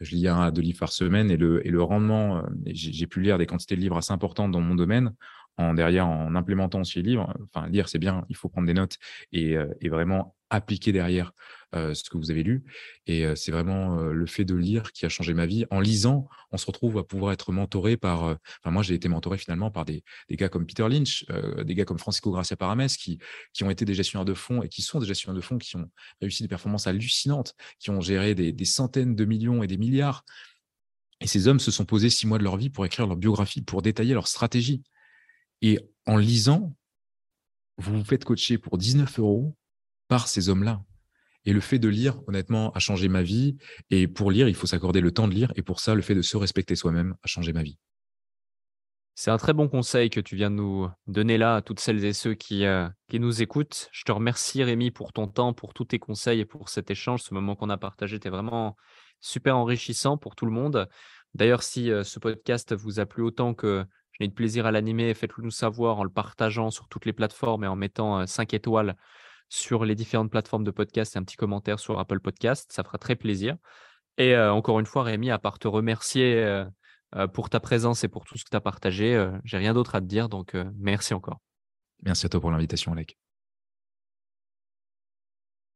lis un à deux livres par semaine et le rendement, j'ai pu lire des quantités de livres assez importantes dans mon domaine en derrière en implémentant ces livres. Enfin, lire, c'est bien, il faut prendre des notes et, euh, vraiment appliquer derrière euh, ce que vous avez lu. Et euh, c'est vraiment le fait de lire qui a changé ma vie. En lisant, on se retrouve à pouvoir être mentoré par. Enfin, moi, j'ai été mentoré finalement par des, gars comme Peter Lynch, des gars comme Francisco Gracia Parames, qui, qui ont été des gestionnaires de fonds et qui sont des gestionnaires de fonds qui ont réussi des performances hallucinantes, qui ont géré des, des centaines de millions et des milliards. Et ces hommes se sont posés six mois de leur vie pour écrire leur biographie, pour détailler leur stratégie. Et en lisant, vous vous faites coacher pour 19 euros par ces hommes-là. Et le fait de lire, honnêtement, a changé ma vie. Et pour lire, il faut s'accorder le temps de lire. Et pour ça, le fait de se respecter soi-même a changé ma vie. C'est un très bon conseil que tu viens de nous donner là à toutes celles et ceux qui, euh, qui nous écoutent. Je te remercie Rémi pour ton temps, pour tous tes conseils et pour cet échange. Ce moment qu'on a partagé était vraiment super enrichissant pour tout le monde. D'ailleurs, si euh, ce podcast vous a plu autant que j'ai de plaisir à l'animer, faites-le nous savoir en le partageant sur toutes les plateformes et en mettant 5 euh, étoiles sur les différentes plateformes de podcast et un petit commentaire sur Apple Podcast. Ça fera très plaisir. Et encore une fois, Rémi, à part te remercier pour ta présence et pour tout ce que tu as partagé. J'ai rien d'autre à te dire, donc merci encore. Merci à toi pour l'invitation, Alec.